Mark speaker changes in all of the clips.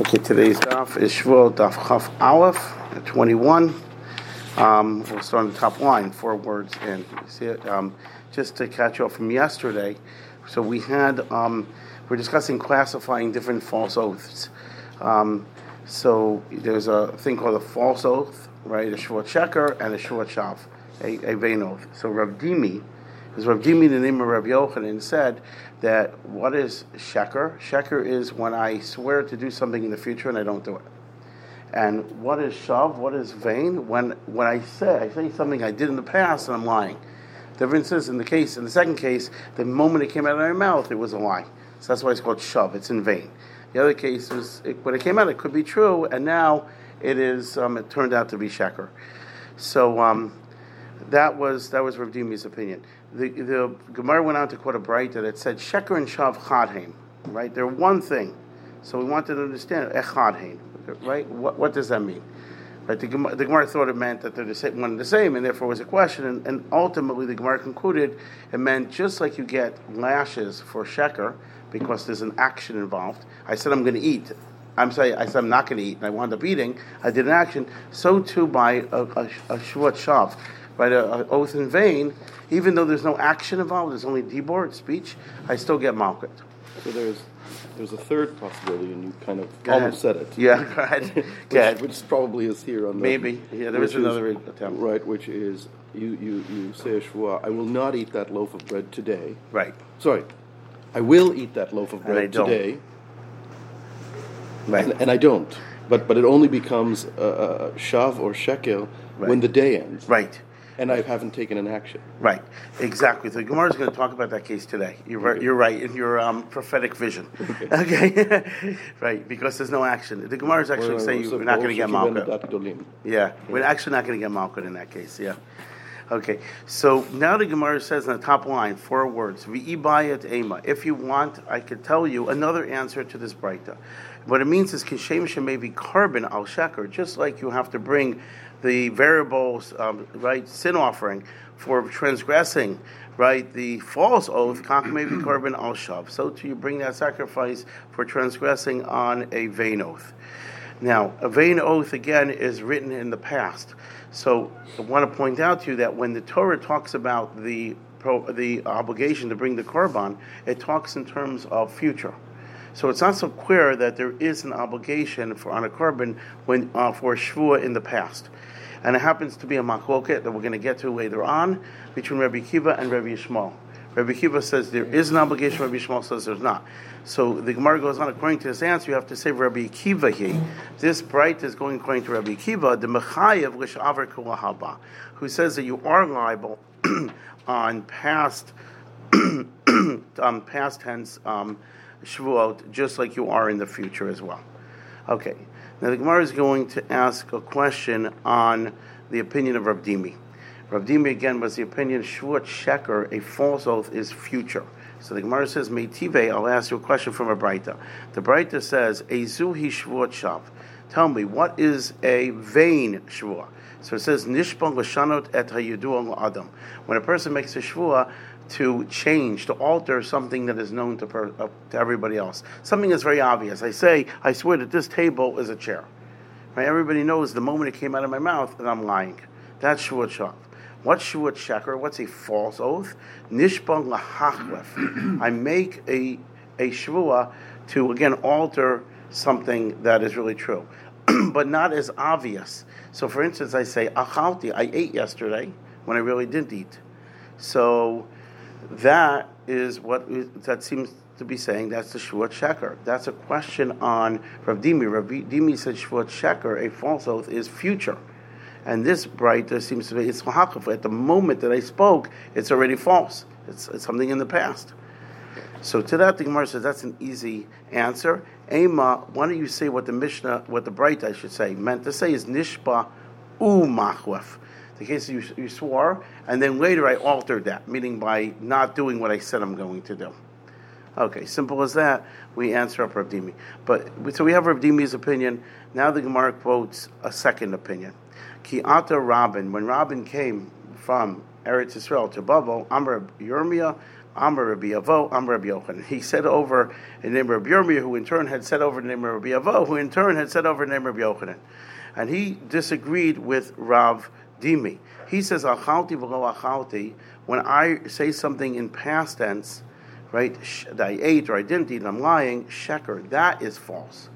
Speaker 1: Okay, today's daf is Shvuot Daf Chaf Aleph, 21. Um, we'll start on the top line, four words in. See it? Um, just to catch up from yesterday, so we had, um, we're discussing classifying different false oaths. Um, so there's a thing called a false oath, right? A Shvuot Sheker and a Shvuot Shav, a, a vain oath. So Rav Dimi, because Rav Dimi, the name of Rav Yochanan, said that what is sheker? Sheker is when I swear to do something in the future and I don't do it. And what is shav? What is vain? When when I say I say something I did in the past and I'm lying. The difference is in the case in the second case, the moment it came out of my mouth, it was a lie. So that's why it's called shav. It's in vain. The other case was it, when it came out, it could be true, and now it is. Um, it turned out to be sheker. So um, that was that was Rav Dimi's opinion. The the Gemara went on to quote a Breita that it said Sheker and Shav Chadheim, right? They're one thing. So we wanted to understand Echadheim, right? What what does that mean? Right? The Gemara, the Gemara thought it meant that they're the same, one and the same, and therefore was a question. And, and ultimately, the Gemara concluded it meant just like you get lashes for Sheker because there's an action involved. I said I'm going to eat. I'm saying I said I'm not going to eat, and I wound up eating. I did an action. So too by a, a, a Shuvat Shav right, an uh, oath in vain, even though there's no action involved, there's only debor, speech, I still get malkut.
Speaker 2: So there's there's a third possibility, and you kind of go almost ahead. said it.
Speaker 1: Yeah, go ahead.
Speaker 2: which, go which probably is here on the
Speaker 1: maybe. Yeah, there is another is, attempt.
Speaker 2: Right, which is you you you say a shvua. I will not eat that loaf of bread today.
Speaker 1: Right.
Speaker 2: Sorry, I will eat that loaf of bread today.
Speaker 1: Right.
Speaker 2: And, and, I don't. But but it only becomes a shav or sheker right. when the day ends.
Speaker 1: Right
Speaker 2: and I haven't taken an action.
Speaker 1: Right, exactly. So Gemara is going to talk about that case today. You're right, you're right in your um, prophetic vision. Okay, okay? right, because there's no action. The Gemara is actually saying you're not going to get malchut. Yeah, we're actually not going to get malchut in that case. Yeah. Okay, so now the Gemara says in the top line, four words, V'ibayat ema. If you want, I could tell you another answer to this Breita. What it means is Kishem may be korban al sheker, just like you have to bring the variable um, right, sin offering for transgressing, right, the false oath, maybe korban al shav. So to you bring that sacrifice for transgressing on a vain oath. Now, a vain oath again is written in the past. So I want to point out to you that when the Torah talks about the the obligation to bring the korban, it talks in terms of future. So it's not so clear that there is an obligation for on a korban when uh, for a shvua in the past and it happens to be a machloket that we're going to get to later on between Rabbi Kiva and Rabbi Yishmael. Rabbi Kiva says there is an obligation, Rabbi Yishmael says there's not. So the Gemara goes on, according to this answer, you have to say Rabbi Kiva here. This bright is going according to Rabbi Kiva, the Mechayev Lishavar Kulahaba, who says that you are liable on past past tense um, Shavuot, just like you are in the future as well. Okay, now the Gemara is going to ask a question on the opinion of Rav Dimi. Rav Dimi again was the opinion Shvuat Sheker, a false oath, is future. So the Gemara says, Meitive, I'll ask you a question from a Breita. The Breita says, Ezuhi Shvuat Shav. Tell me, what is a vain Shvuah? So it says, Nishbon l'shanot et hayudu adam. When a person makes a Shvuah, to change, to alter something that is known to, per, uh, to everybody else. Something is very obvious. I say, I swear that this table is a chair. Right? Everybody knows the moment it came out of my mouth that I'm lying. That's Shuat Shav. What's Shuat Sheker? What's a false oath? Nishbang lahachlef. I make a, a Shvua to, again, alter something that is really true, but not as obvious. So, for instance, I say, Achalti, I ate yesterday when I really didn't eat. So, that is what that seems to be saying. That's the Shvuot Sheker. That's a question on Rav Dimi. Rav Dimi said Shvuot Sheker, a false oath, is future. And this Breita seems to be, it's mahakaf. At the moment that I spoke, it's already false. It's, it's something in the past. So to that, the Gemara says that's an easy answer. Ema, why don't you say what the Mishnah, what the bright I should say, meant to say is nishba u machwef the case you, you swore, and then later I altered that, meaning by not doing what I said I'm going to do. Okay, simple as that. We answer up Rav Dimi. But so we have Rav Dimi's opinion. Now the Gemara quotes a second opinion. Ki ata Rabin, when Rabin came from Eretz Israel to Babel, Amr Yirmiyah Amr Rabbi Avo, Amr Rabbi Yochanan. He said over the name of Yirmiyah, who in turn had said over the name of Rabbi Avo, who in turn had said over the name of Yochanan. And he disagreed with Rav Dimi. He says, Achalti v'lo when I say something in past tense, right, that I ate or I didn't eat, I'm lying, sheker, that is false.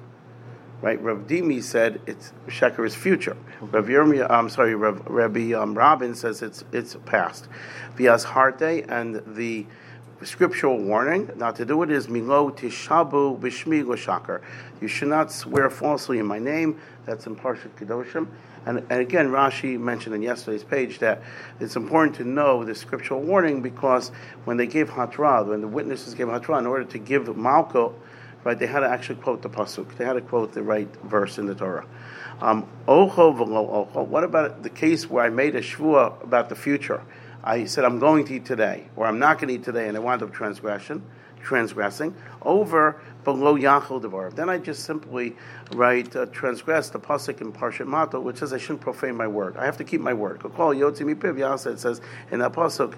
Speaker 1: Right, Rav Dimi said it's sheker is future. Rav Yirmiyah, I'm sorry, Rav, Rabbi um, Rabin says it's it's past. Vias Harte and the scriptural warning not to do it is milo tishabu bishmi shakar. You should not swear falsely in my name. That's in Parshat Kedoshim. And, and again, Rashi mentioned in yesterday's page that it's important to know the scriptural warning because when they gave Hatra, when the witnesses gave Hatra, in order to give Malko, right, they had to actually quote the pasuk. They had to quote the right verse in the Torah. Um, ocho v'lo ocho. What about the case where I made a shvua about the future? I said I'm going to eat today, or I'm not going to eat today, and I wound up transgression, transgressing over below Yachol Devar. Then I just simply write uh, transgress the pasuk in Parshat Matot, which says I shouldn't profane my word. I have to keep my Yasa. It says in that pasuk.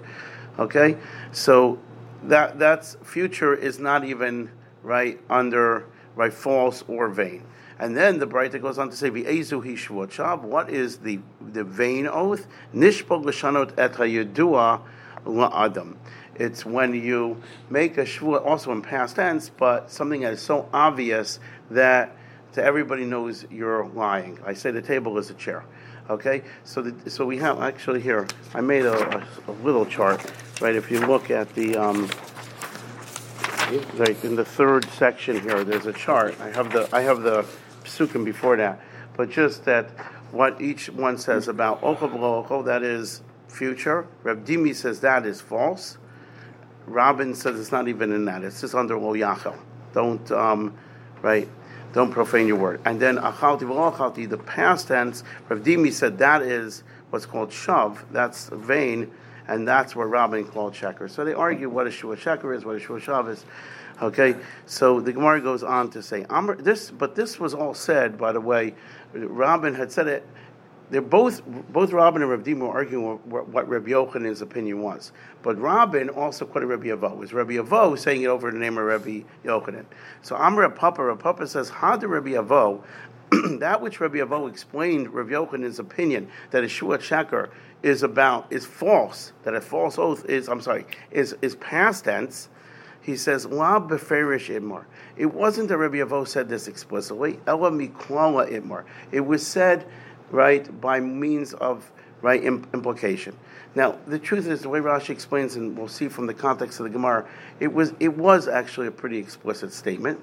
Speaker 1: Okay, so that that's future is not even right under right false or vain. And then the Braita goes on to say, "V'ezu hishvot What is the the vain oath? Nishpol l'shanot et hayedua la'adam. It's when you make a shvua, also in past tense, but something that is so obvious that to everybody knows you're lying. I say the table is a chair. Okay, so the, so we have actually here. I made a, a, a little chart, right? If you look at the um, like in the third section here, there's a chart. I have the I have the psukim before that, but just that what each one says about okov that is future. Reb Dimi says that is false. Rabin says it's not even in that; it's just under lo yachel. Don't um, right. Don't profane your word. And then achalti v'lo the past tense. Reb Dimi said that is what's called shav. That's vain, and that's where Rabin called sheker. So they argue what a shua sheker is, what a shua shav is. Okay, so the Gemara goes on to say this, but this was all said, by the way. Rabin had said it. They're both both Rabin and Rabbi were arguing what, what Yochanan's opinion was, but Rabin also quoted Rabbi Avo. It was Rabbi Avo saying it over the name of Rabbi Yochanan. So Amr Papa, Rabbi Papa says, "How did Rabbi Avo?" that which Rabbi Avo explained Rabbi Yochanan's opinion that a Shua Sheker is about is false, that a false oath is I'm sorry is is past tense he says, La beferish itmar. It wasn't that Rabbi Avo said this explicitly. Ella miklala itmar. It was said, right, by means of right implication. Now, the truth is, the way Rashi explains, and we'll see from the context of the Gemara, it was it was actually a pretty explicit statement.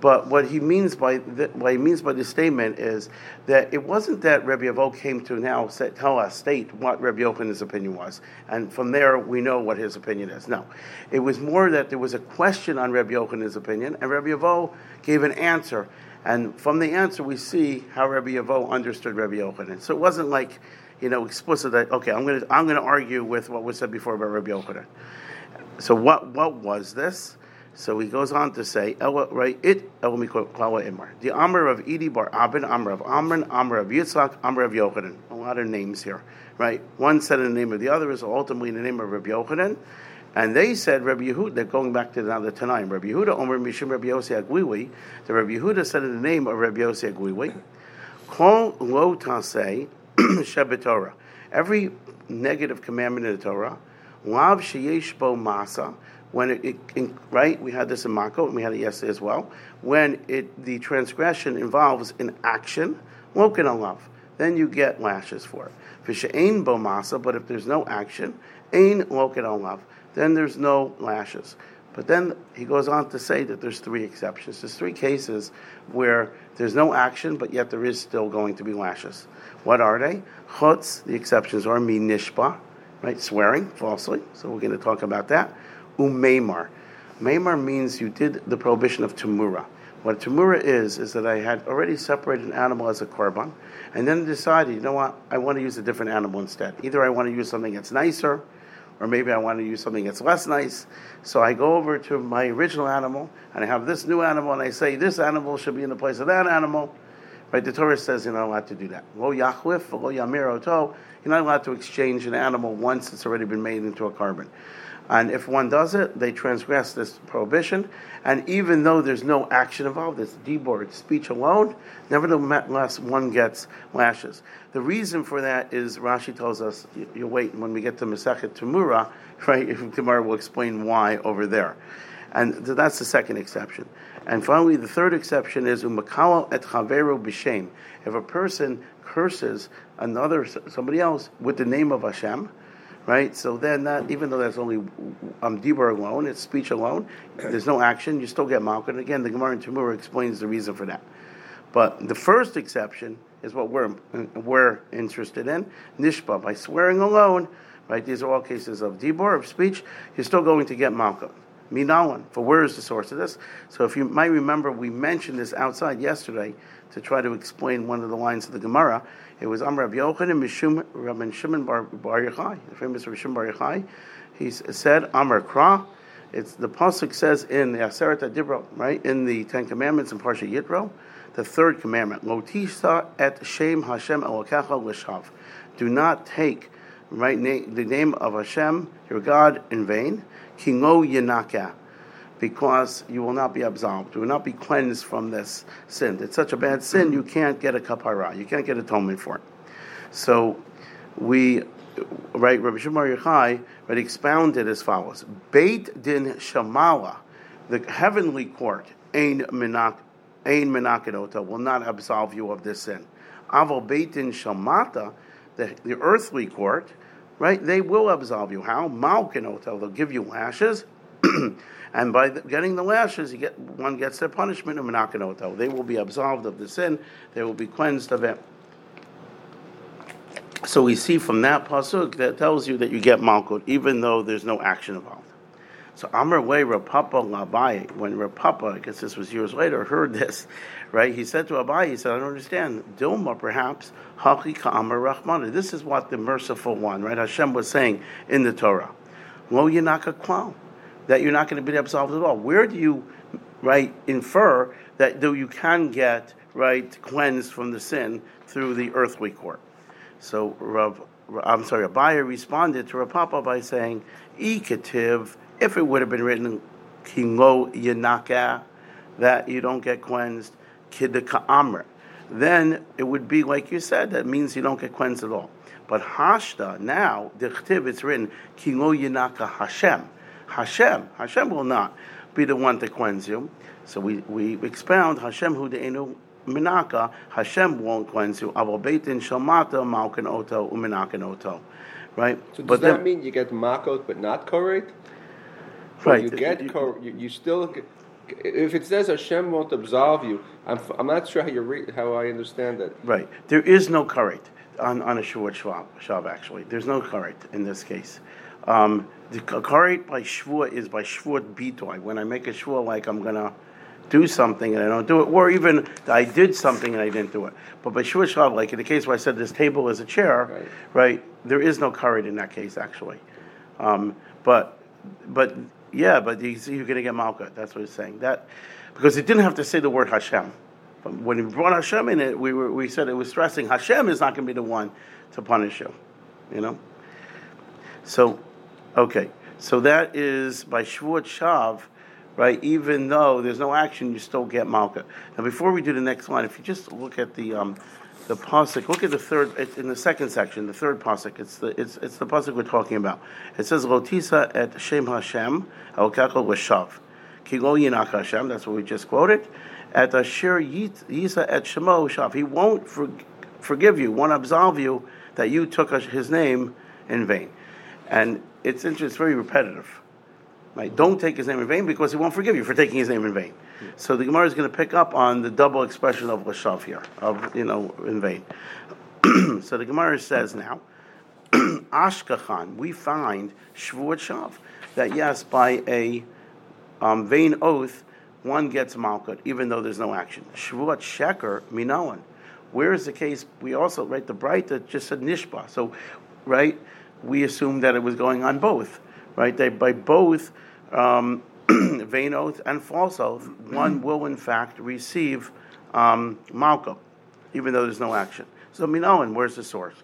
Speaker 1: But what he means by the, what he means by this statement is that it wasn't that Rabbi Avo came to now say, tell us state what Rabbi Yochanan's opinion was, and from there we know what his opinion is. No, it was more that there was a question on Rabbi Yochanan's opinion, and Rabbi Avo gave an answer, and from the answer we see how Rabbi Avo understood Rabbi Yochanan. So it wasn't like you know explicit that okay I'm going to I'm going to argue with what was said before about Rabbi Yochanan. So what what was this? So he goes on to say, right, it, the Amr of Edi bar Abin, Amr of Amran, Amr of Yitzhak, Amr of Yochanan. A lot of names here, right? One said in the name of the other is ultimately in the name of Rabbi Yochanan. And they said, Rabbi Yehuda, they're going back to now the Tanaim. Rabbi Yehuda, Omer Mishim Rabbi Yossi Agwiwi. The Rabbi Yehuda said in the name of Rabbi Yossi Agwiwi, Kol lo tasei shebet Torah. Every negative commandment in the Torah, lav sheyesh bo masa, when it, it in, right, we had this in Makot, and we had it yesterday as well. When it the transgression involves an action, woken love, then you get lashes for it. Fishain bomasa, but if there's no action, ain woken love, then there's no lashes. But then he goes on to say that there's three exceptions. There's three cases where there's no action, but yet there is still going to be lashes. What are they? Chutz, the exceptions are mi nishba, right, swearing falsely. So we're going to talk about that umeimar. Meimar means you did the prohibition of tamura. What tamura is, is that I had already separated an animal as a korban, and then decided, you know what, I want to use a different animal instead. Either I want to use something that's nicer, or maybe I want to use something that's less nice. So I go over to my original animal, and I have this new animal, and I say, this animal should be in the place of that animal. Right? The Torah says you're not allowed to do that. Lo yachwif, lo yamir oto. You're not allowed to exchange an animal once it's already been made into a korban. And if one does it, they transgress this prohibition. And even though there's no action involved, it's dibor, it's speech alone, nevertheless one gets lashes. The reason for that is Rashi tells us, you, you wait, when we get to Masechet Tamura, right, tomorrow will explain why over there. And that's the second exception. And finally, the third exception is umakalo et chaveru b'shem. If a person curses another somebody else with the name of Hashem, right? So then that, even though that's only um, dibur alone, it's speech alone, there's no action, you still get. And again, the Gemara in Tamura explains the reason for that. But the first exception is what we're, we're interested in. Nishba, by swearing alone, right? These are all cases of dibur, of speech, you're still going to get malchut. Minawan. For where is the source of this? So if you might remember, we mentioned this outside yesterday to try to explain one of the lines of the Gemara. It was Amr Rabbi Yochanan Mishum Rabbi Shimon Bar, Bar Yochai, the famous Rabbi Shimon Bar Yochai. He said, Amr Kra. It's the pasuk says in the Aseret Adibro, right in the Ten Commandments in Parsha Yitro, the third commandment, Lotisa et Shem Hashem Elokecha l'shav. Do not take right na- the name of Hashem, your God, in vain. Kingo Yanaka because you will not be absolved. You will not be cleansed from this sin. It's such a bad sin, you can't get a kapara. You can't get atonement for it. So we, right, Rabbi Shemar Yochai, right, expounded as follows. Beit din shamala, the heavenly court, ein minak, ein minakinota, will not absolve you of this sin. Aval beit din shamata, the, the earthly court, right, they will absolve you. How? Malkinota, they'll give you lashes. And by the, getting the lashes, get, one gets their punishment, They will be absolved of the sin, they will be cleansed of it. So we see from that pasuk that tells you that you get malkut, even though there's no action involved. So Amr Way Rav Papa Labai, when Rav Papa, I guess this was years later, heard this, right? He said to Abaye, he said, I don't understand. Dilma, perhaps, Hakika Amr Rahmana. This is what the merciful one, right? Hashem was saying in the Torah. Lo Yanaka Kwal that you're not going to be absolved at all. Where do you, right, infer that though you can get right cleansed from the sin through the earthly court? So Rav, I'm sorry, Abaye responded to Rav Papa by saying, "Ikativ, if it would have been written kingo yanaka, that you don't get cleansed, kidaka amr, then it would be like you said. That means you don't get cleansed at all." But hashta now, the it's written kingo yanaka Hashem. Hashem. Hashem will not be the one to cleanse you. So we, we expound Hashem hu de'enu minaka. Hashem won't cleanse you. Aval beitin shalmata malkin oto uminakin oto. Right?
Speaker 3: So does but that then, mean you get makot but not korek? Right. You get you, you, you still. if it says Hashem won't absolve you, I'm, I'm not sure how you read, how I understand that.
Speaker 1: Right. There is no korek on, on a Shavuot Shav, actually. There's no korek in this case. Um, the karet by shvua is by shvuat bitoy. When I make a shvua like I'm gonna do something and I don't do it, or even I did something and I didn't do it. But by shvua shav, like in the case where I said this table is a chair, right? right there is no karet in that case actually. Um, but but yeah, but you see, you're gonna get malka. That's what he's saying. That because it didn't have to say the word Hashem. When we brought Hashem in it, we were, we said it was stressing Hashem is not going to be the one to punish you. You know. So Okay, so that is by Shavuot Shav, right? Even though there's no action, you still get Malka. Now, before we do the next line, if you just look at the um, the pasuk, look at the third in the second section, the third pasuk. It's the it's it's the pasuk we're talking about. It says Lotisa et Shem Hashem El Kakel Vashav. Kigol Yinak Hashem. That's what we just quoted. At Asher Yisa et Shemo Shav. He won't for, forgive you, won't absolve you that you took his name in vain. And it's interesting, it's very repetitive. Right? Don't take his name in vain because he won't forgive you for taking his name in vain. So the Gemara is going to pick up on the double expression of Lashav here, of, you know, in vain. so the Gemara says now, Ashkachan, we find Shavuot Shav, that yes, by a um, vain oath, one gets Malkut, even though there's no action. Shavuot Sheker, Minoan. Where is the case? We also, right, the bright that just said Nishba. So, right, we assumed that it was going on both, right? They, by both um, vain oath and false oath, one will in fact receive um, malka, even though there's no action. So Minoan, where's the source?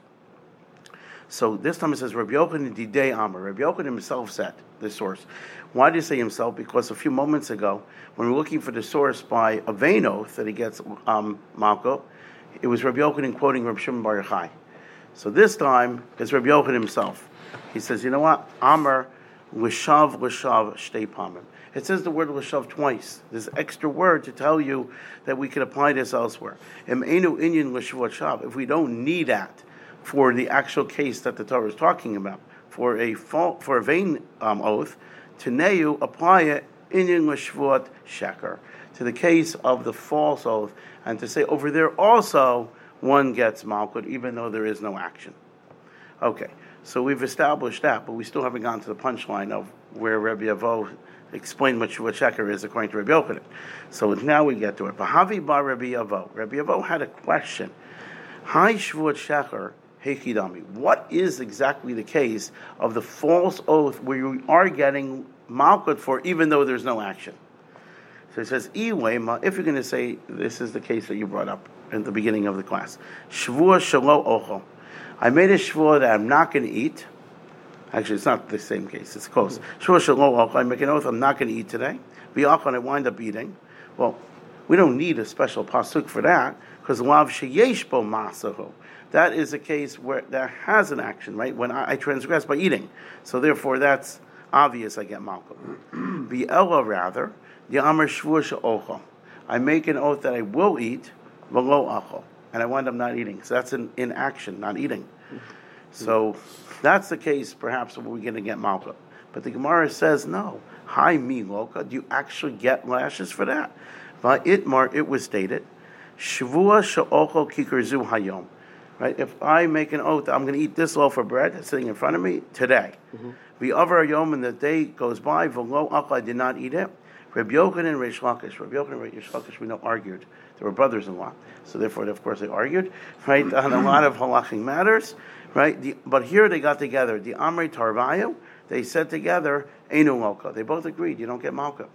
Speaker 1: So this time it says Rabbi Yochanan Didei Amar. Rabbi Yochanan himself said the source. Why did he say himself? Because a few moments ago, when we are looking for the source by a vain oath that he gets um, Malko, it was Rabbi Yochanan quoting Rabbi Shimon Bar Yochai. So this time it's Rabbi Yochanan himself. He says, you know what? Amar l'shav l'shav shtei pamim. It says the word l'shav twice. There's extra word to tell you that we can apply this elsewhere. If we don't need that for the actual case that the Torah is talking about, for a for a vain um, oath, to Neu apply it inyan l'shvuot sheker to the case of the false oath, and to say over there also one gets malkut even though there is no action. Okay, so we've established that, but we still haven't gotten to the punchline of where Rabbi Avo explained what Shavuot Sheker is according to Rabbi Yochanan. So now we get to it. Bahavi bar Rabbi Avo. Rabbi Avo had a question. Hi Shavuot Sheker Hekidami. What is exactly the case of the false oath where you are getting malkut for even though there's no action? So he says, if you're going to say this is the case that you brought up at the beginning of the class, Shavua Shalo Ocho. I made a shvua that I'm not going to eat. Actually, it's not the same case. It's close. Mm-hmm. Shvua Shalo Ocho. I make an oath I'm not going to eat today. V'achon I wind up eating. Well, we don't need a special pasuk for that because lav sheyesh bo masahu. That is a case where there has an action, right? When I, I transgress by eating, so therefore that's obvious. I get malkum. Ella rather Yamar Shvur I make an oath that I will eat, v'lo achol, and I wind up not eating. So that's in, inaction, not eating. So that's the case, perhaps, where we're going to get malka. But the Gemara says, no. Hi, me, loka. Do you actually get lashes for that? But itmar, it was stated, Shavua sha'ocho kikerzu hayom. Right? If I make an oath, I'm going to eat this loaf of bread sitting in front of me today. The mm-hmm. other yom, and the day goes by, v'lo achol, I did not eat it. Rabbi Yochanan and Reish Lakish. Rabbi Yochanan and Reish Lakish, we know, argued. They were brothers-in-law, so therefore, of course, they argued, right, on a lot of halachic matters, right. The, but here they got together. The Amri Tarvayu, they said together, Enu Malka. They both agreed. You don't get Malka.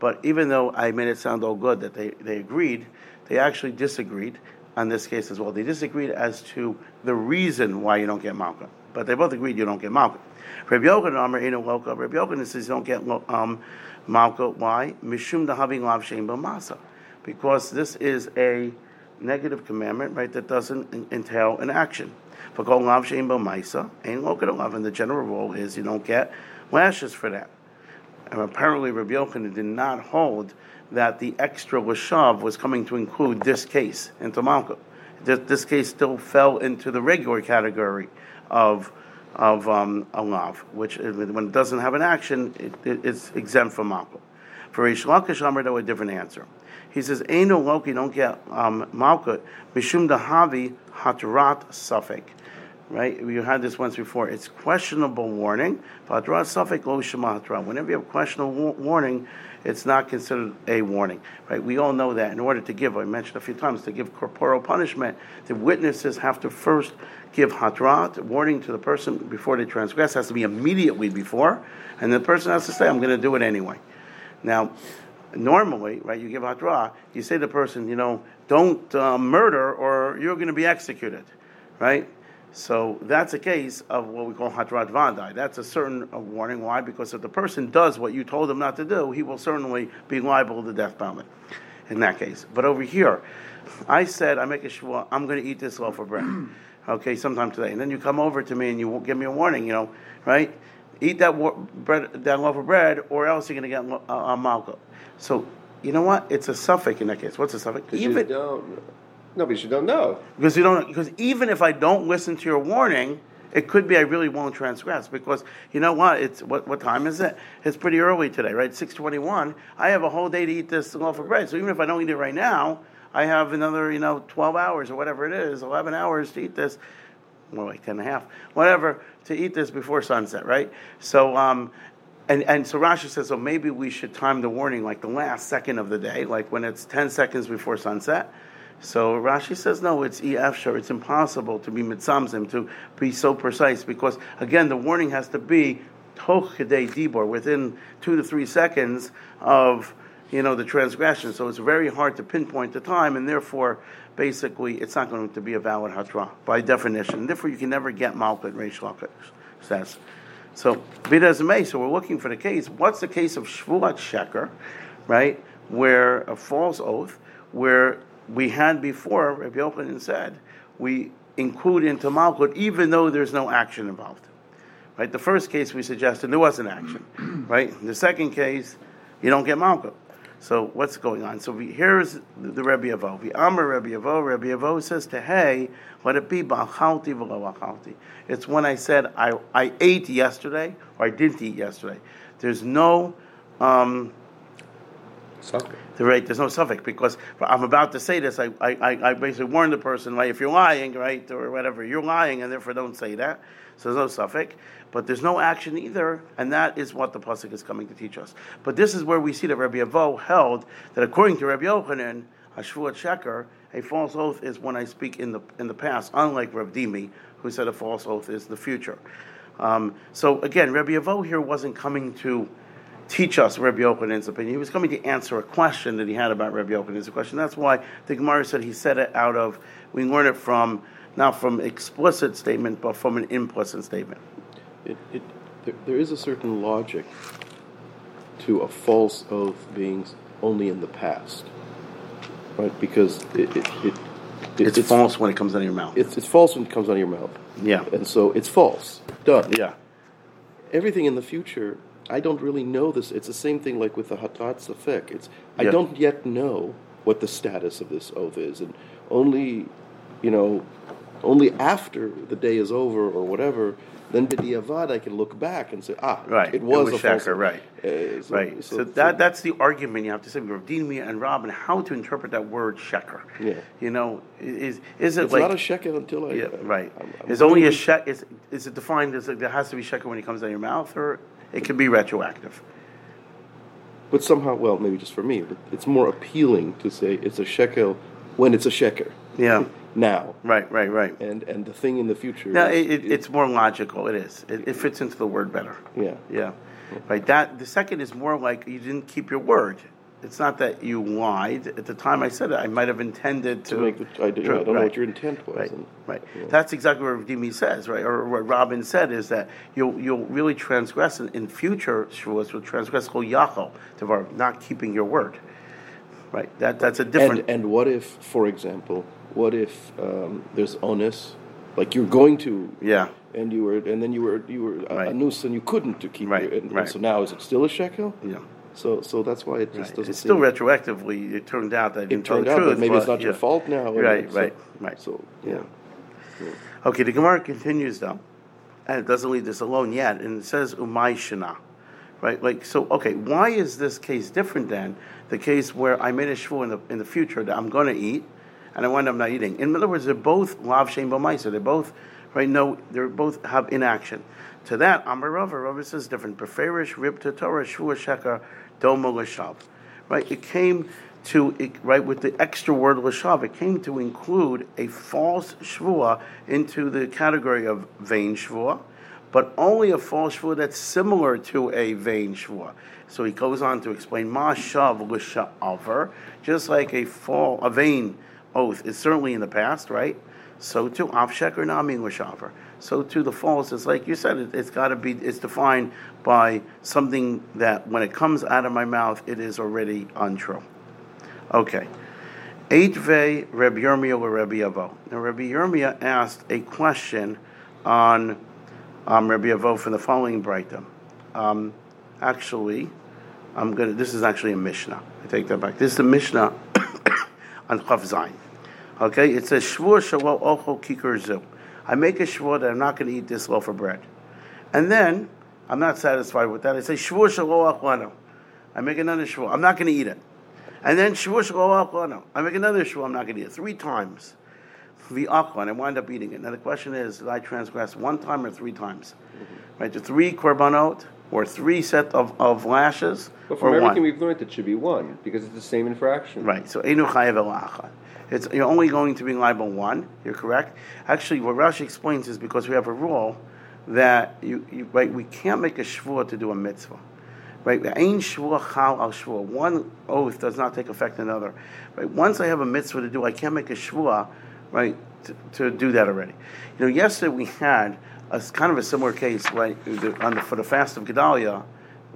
Speaker 1: But even though I made it sound all good that they, they agreed, they actually disagreed on this case as well. They disagreed as to the reason why you don't get Malka. But they both agreed you don't get Malka. Rabbi Yochanan, Amr Enu Malka. Rabbi Yochanan says you don't get um, Malka. Why? Mishum dahaving lav shem b'masa. Because this is a negative commandment, right, that doesn't entail an action. For kol lav shem b'maisa, ain't lav, and the general rule is you don't get lashes for that. And apparently Rabbi Yochanan did not hold that the extra lashav was coming to include this case into Malka. This, this case still fell into the regular category of of um, a lav, which when it doesn't have an action, it, it, it's exempt from malkut. For Reish Lakish though, a different answer. He says, no loki, don't get um, malkut, mishum dahavi hatrat safek. Right? You had this once before. It's questionable warning. Hatrat safek lo shema Whenever you have questionable warning, it's not considered a warning. Right? We all know that in order to give, I mentioned a few times, to give corporal punishment, the witnesses have to first give hatrat, warning to the person before they transgress, has to be immediately before, and the person has to say, I'm going to do it anyway. Now, normally, right, you give hatrat, you say to the person, you know, don't uh, murder or you're going to be executed, right? So that's a case of what we call hatrat vadai. That's a certain uh, warning. Why? Because if the person does what you told him not to do, he will certainly be liable to death penalty in that case. But over here, I said, I make a shua, I'm going to eat this loaf of bread. okay, sometime today. And then you come over to me and you give me a warning, you know, right? Eat that bread, that loaf of bread, or else you're going to get a, a malka. So, you know what? It's a safek in that case. What's a safek?
Speaker 3: Even you don't. No, because you don't know.
Speaker 1: Because you don't. Because even if I don't listen to your warning, it could be I really won't transgress. Because you know what? It's what what time is it? It's pretty early today, right? Six twenty one. I have a whole day to eat this loaf of bread. So even if I don't eat it right now, I have another, you know, 12 hours or whatever it is, 11 hours to eat this, more like 10 and a half, whatever, to eat this before sunset, right? So, um, and, and so Rashi says, so maybe we should time the warning like the last second of the day, like when it's 10 seconds before sunset. So Rashi says, no, it's efshar. It's impossible to be mitzamzim, to be so precise, because again, the warning has to be toch dibor, within two to three seconds of you know, the transgression. So it's very hard to pinpoint the time, and therefore, basically, it's not going to be a valid hatra by definition. Therefore, you can never get malchut reish says. So, as may, so we're looking for the case. What's the case of shvuat sheker, right? Where a false oath, where we had before, Rabbi Yochanan said, we include into malchut even though there's no action involved. Right? The first case we suggested there was an action. Right? In the second case, you don't get malchut. So what's going on? So we, here's the, the Rebbe Avo. The Amar Rebbe Avo. Rebbe Avo says to Hey, let it be ba'achalti v'lo It's when I said I, I ate yesterday or I didn't eat yesterday. There's no um,
Speaker 3: safek.
Speaker 1: Right, there's no safek because I'm about to say this. I, I, I basically warned the person, right? If you're lying, right, or whatever, you're lying, and therefore don't say that. So there's no safek but there's no action either, and that is what the pasuk is coming to teach us. But this is where we see that Rabbi Avo held that according to Rabbi Yochanan, a shvuat sheker, a false oath is when I speak in the in the past, unlike Rabbi Dimi, who said a false oath is the future. Um, so again, Rabbi Avo here wasn't coming to teach us Rabbi Yochanan's opinion. He was coming to answer a question that he had about Rabbi Yochanan's question. That's why the Gemara said he said it out of, we learn it from, not from explicit statement, but from an implicit statement
Speaker 2: it, it, there, there is a certain logic to a false oath being only in the past, right? Because it, it, it
Speaker 1: it's, it's, false when it comes out of your mouth.
Speaker 2: It's, it's false when it comes out of your mouth.
Speaker 1: Yeah.
Speaker 2: And so it's false. Done.
Speaker 1: Yeah.
Speaker 2: Everything in the future, I don't really know this. It's the same thing like with the Hatat Safek. It's I don't yet know what the status of this oath is. And only, you know, only after the day is over or whatever then b'diavad I can look back and say, ah,
Speaker 1: right,
Speaker 2: it was,
Speaker 1: it was
Speaker 2: a false.
Speaker 1: right, uh, so, right. So, so, that that's the argument you have to say with Dimi and Rabin how to interpret that word sheker.
Speaker 2: Yeah,
Speaker 1: you know, is is it
Speaker 2: it's
Speaker 1: like
Speaker 2: not a sheker until I
Speaker 1: yeah, right? I'm, I'm is only a shek is is it defined as like, there has to be sheker when it comes out of your mouth, or it can be retroactive?
Speaker 2: But somehow, well, maybe just for me, but it's more appealing to say it's a sheker when it's a sheker.
Speaker 1: Yeah.
Speaker 2: now.
Speaker 1: Right, right, right.
Speaker 2: And and the thing in the future.
Speaker 1: No, is, it, it, it's more logical. It is. It, it, fits into the word better.
Speaker 2: Yeah.
Speaker 1: Yeah. Right. That the second is more like you didn't keep your word. It's not that you lied. At the time I said it, I might have intended to,
Speaker 2: to make the. I, did, I don't right. know what your intent was.
Speaker 1: Right. And, right. Yeah. That's exactly what Dimi says, right? Or what Rabin said is that you'll you'll really transgress in, in future shavuos will transgress kol yachol, not keeping your word. Right. That that's a different.
Speaker 2: And, and what if, for example, what if um, there's onus, like you're going to,
Speaker 1: yeah,
Speaker 2: and you were, and then you were you were a, right. a noose and you couldn't to keep
Speaker 1: right.
Speaker 2: and,
Speaker 1: right.
Speaker 2: So now is it still a sheker?
Speaker 1: Yeah.
Speaker 2: So, so that's why it just
Speaker 1: right.
Speaker 2: doesn't.
Speaker 1: It's still retroactively. It turned out that
Speaker 2: it turned out
Speaker 1: truth,
Speaker 2: that maybe it's not yeah. your fault now.
Speaker 1: Right,
Speaker 2: so,
Speaker 1: right, right.
Speaker 2: So, yeah.
Speaker 1: yeah. Okay, the Gemara continues though, and it doesn't leave this alone yet, and it says umay shana right? Like, so, okay, why is this case different than the case where I made a shvu in the, in the future that I'm going to eat, and I wind up not eating? In other words, they're both lav shem b'maisa. They're both, right, no, they're both have inaction. To that, Amar Rava, Rava says different. Preferish rib to Torah, shvu sheker, domo l'shav. Right, it came to, right, with the extra word l'shav, it came to include a false shvua into the category of vain shvua, but only a false shvua that's similar to a vain shvua. So he goes on to explain mashav l'sha'aver, just like a fall, a vain oath is certainly in the past, right? So too, avshek or namin l'sha'aver. So too, the false is like you said, it, has got to be, it's defined by something that when it comes out of my mouth, it is already untrue. Okay. Eight ve Reb Yirmiyah or Rabbi Avo. Now Rabbi Yirmiyah asked a question on um, Rabbi Avo from the following Brighton. Um, actually, I'm gonna. This is actually a Mishnah. I take that back. This is a Mishnah on Chav Zayin. Okay, it says Shvur Shalom Ocho Kikar Zu. I make a shvur that I'm not going to eat this loaf of bread, and then I'm not satisfied with that. I say Shvur Shalom Achwano. I make another shvur. I'm not going to eat it, and then Shvur Shalom Achwano. I make another shvur. I'm not going to eat it three times the and I wind up eating it. Now the question is, did I transgress one time or three times? Mm-hmm. Right, the three korbanot or three set of, of lashes.
Speaker 3: But from everything one. we've learned, it should be one because it's the same infraction.
Speaker 1: Right. So enu chayev It's you're only going to be liable one. You're correct. Actually, what Rashi explains is because we have a rule that you, you right we can't make a shvur to do a mitzvah Right? Ein shvua chal al shvua. One oath does not take effect another. Right? Once I have a mitzvah to do, I can't make a shvua, right, to, to do that already. You know, yesterday we had a kind of a similar case, right, on the, for the fast of Gedalia,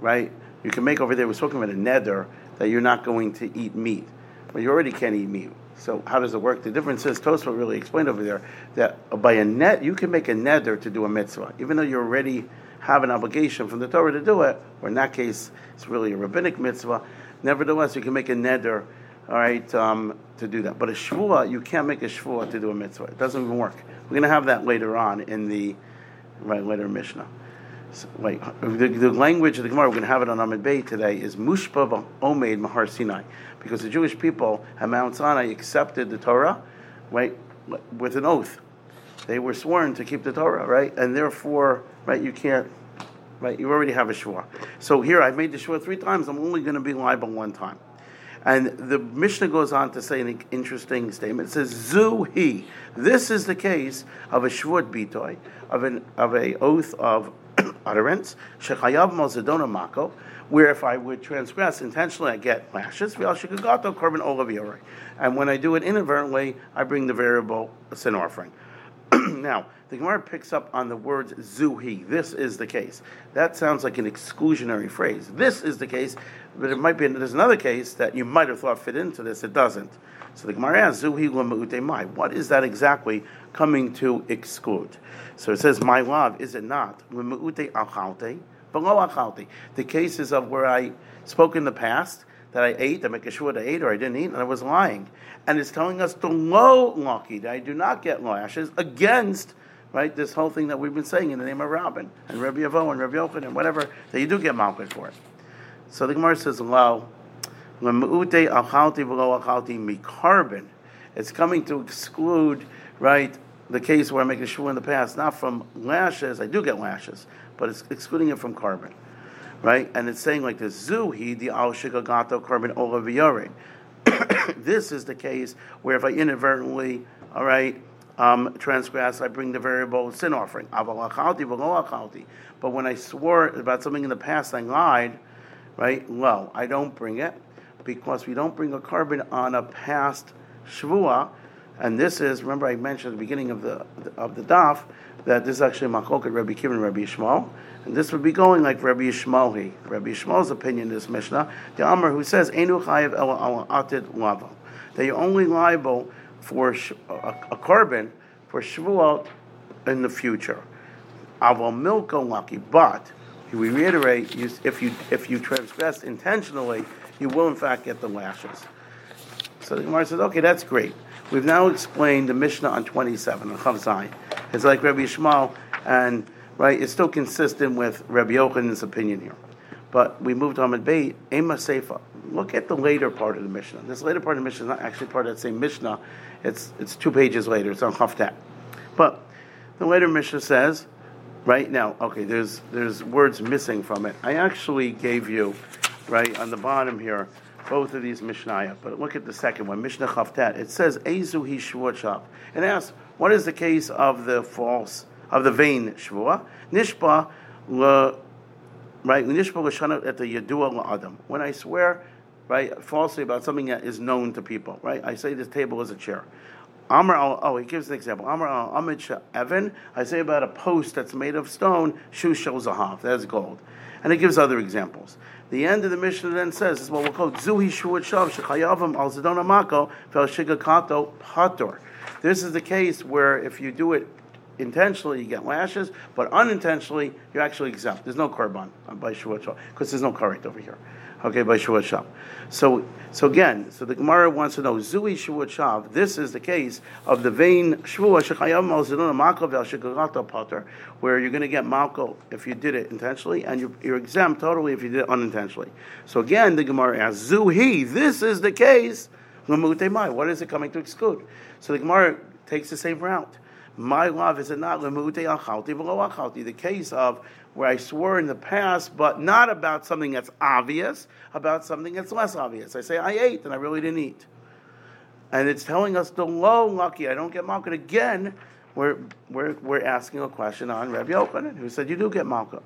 Speaker 1: right? You can make over there, we're talking about a neder that you're not going to eat meat. But you already can't eat meat. So how does it work? The difference is Tosfot really explained over there that by a net you can make a neder to do a mitzvah, even though you already have an obligation from the Torah to do it. Or in that case, it's really a rabbinic mitzvah. Nevertheless, you can make a neder, all right, um, to do that. But a shvua, you can't make a shvua to do a mitzvah. It doesn't even work. We're going to have that later on in the right later Mishnah. So, wait, the, the, language of the Gemara, we're going to have it on Amid Bey today, is Mushba Omed Mahar Sinai. Because the Jewish people at Mount Sinai accepted the Torah, right, with an oath. They were sworn to keep the Torah, right? And therefore, right, you can't, right, you already have a shua. So here, I've made the shua three times, I'm only going to be liable one time. And the Mishnah goes on to say an interesting statement. It says, Zuhi. This is the case of a shvut bitoy, of an of a oath of utterance, shechayav mozadona mako, where if I would transgress intentionally, I get lashes. And when I do it inadvertently, I bring the variable sin offering. now, the Gemara picks up on the words zuhi. This is the case. That sounds like an exclusionary phrase. This is the case, but it might be there's another case that you might have thought fit into this. It doesn't. So the Gemara asks. What is that exactly coming to exclude? So it says, my love, is it not? The cases of where I spoke in the past that I ate, I make a sure that I ate or I didn't eat, and I was lying. And it's telling us the low lucky that I do not get lashes against right this whole thing that we've been saying in the name of Rabin and Rabbi Avo and Rabbi Yochanan and whatever that you do get malchus for. So the Gemara says, "Lo, lemute achalti v'lo achalti mikarbin." It's coming to exclude right the case where I make a shua in the past, not from lashes. I do get lashes, but it's excluding it from korban right? And it's saying like this, Zuhi the al shigagato korban olaviyare. This is the case where if I inadvertently, all right, um, transgress, I bring the variable sin offering. But when I swore about something in the past, I lied, right? Well, I don't bring it because we don't bring a korban on a past shvua. And this is, remember I mentioned at the beginning of the of the daf that this is actually Machoket Rabbi Kivan and Rabbi Yishmael. And this would be going like Rabbi Yishmael. Rabbi Yishmael's opinion is Mishnah, the Amr who says, Enu chayev el atid lavo. That you're only liable for a, a korban for Shavuot in the future. Aval milko lucky, but we reiterate, you, if you if you transgress intentionally, you will in fact get the lashes. So the Gemara says, okay, that's great. We've now explained the Mishnah on 27, on Chav It's like Rabbi Yishmael, and right, it's still consistent with Rabbi Yochanan's opinion here. But we moved on to Beit, Ema Seifa. Look at the later part of the Mishnah. This later part of the Mishnah is not actually part of that same Mishnah. It's, it's two pages later. It's on Haftat. But the later Mishnah says, right now, okay, there's, there's words missing from it. I actually gave you, right, on the bottom here, both of these Mishnayah. But look at the second one, Mishnah Chavtat. It says Ezu hi shvuot and asks, what is the case of the false, of the vain shvua? Nishba le, right? Nishba l'shanot at the yadua la'adam. When I swear, right, falsely about something that is known to people, right? I say this table is a chair. Amr al, oh, he gives an example. Amr al Amid Evan, I say about a post that's made of stone, Shu half, that's gold. And he gives other examples. The end of the Mishnah then says, this is what we'll call Zuhi Shuat Shav Shechayavim al Zedona Fel Shigakato Pator. This is the case where if you do it intentionally, you get lashes, but unintentionally, you're actually exempt. There's no korban by Shuat Shav because there's no karet over here okay, by Shuat Shav. So, so again, so the Gemara wants to know Zui Shuat Shav. This is the case of the vain Shvua Shechayav Malziduna Malko Vel Shekagata Potter, where you're going to get Malko if you did it intentionally, and you're, you're, exempt totally if you did it unintentionally. So again, the Gemara asks Zuhi. This is the case. What is it coming to exclude? So the Gemara takes the same route. My love is it not the case of where I swore in the past, but not about something that's obvious, about something that's less obvious. I say I ate and I really didn't eat. And it's telling us the low lucky, I don't get malchut again. We're, we're, we're asking a question on Rabbi Yochanan, who said you do get malchut.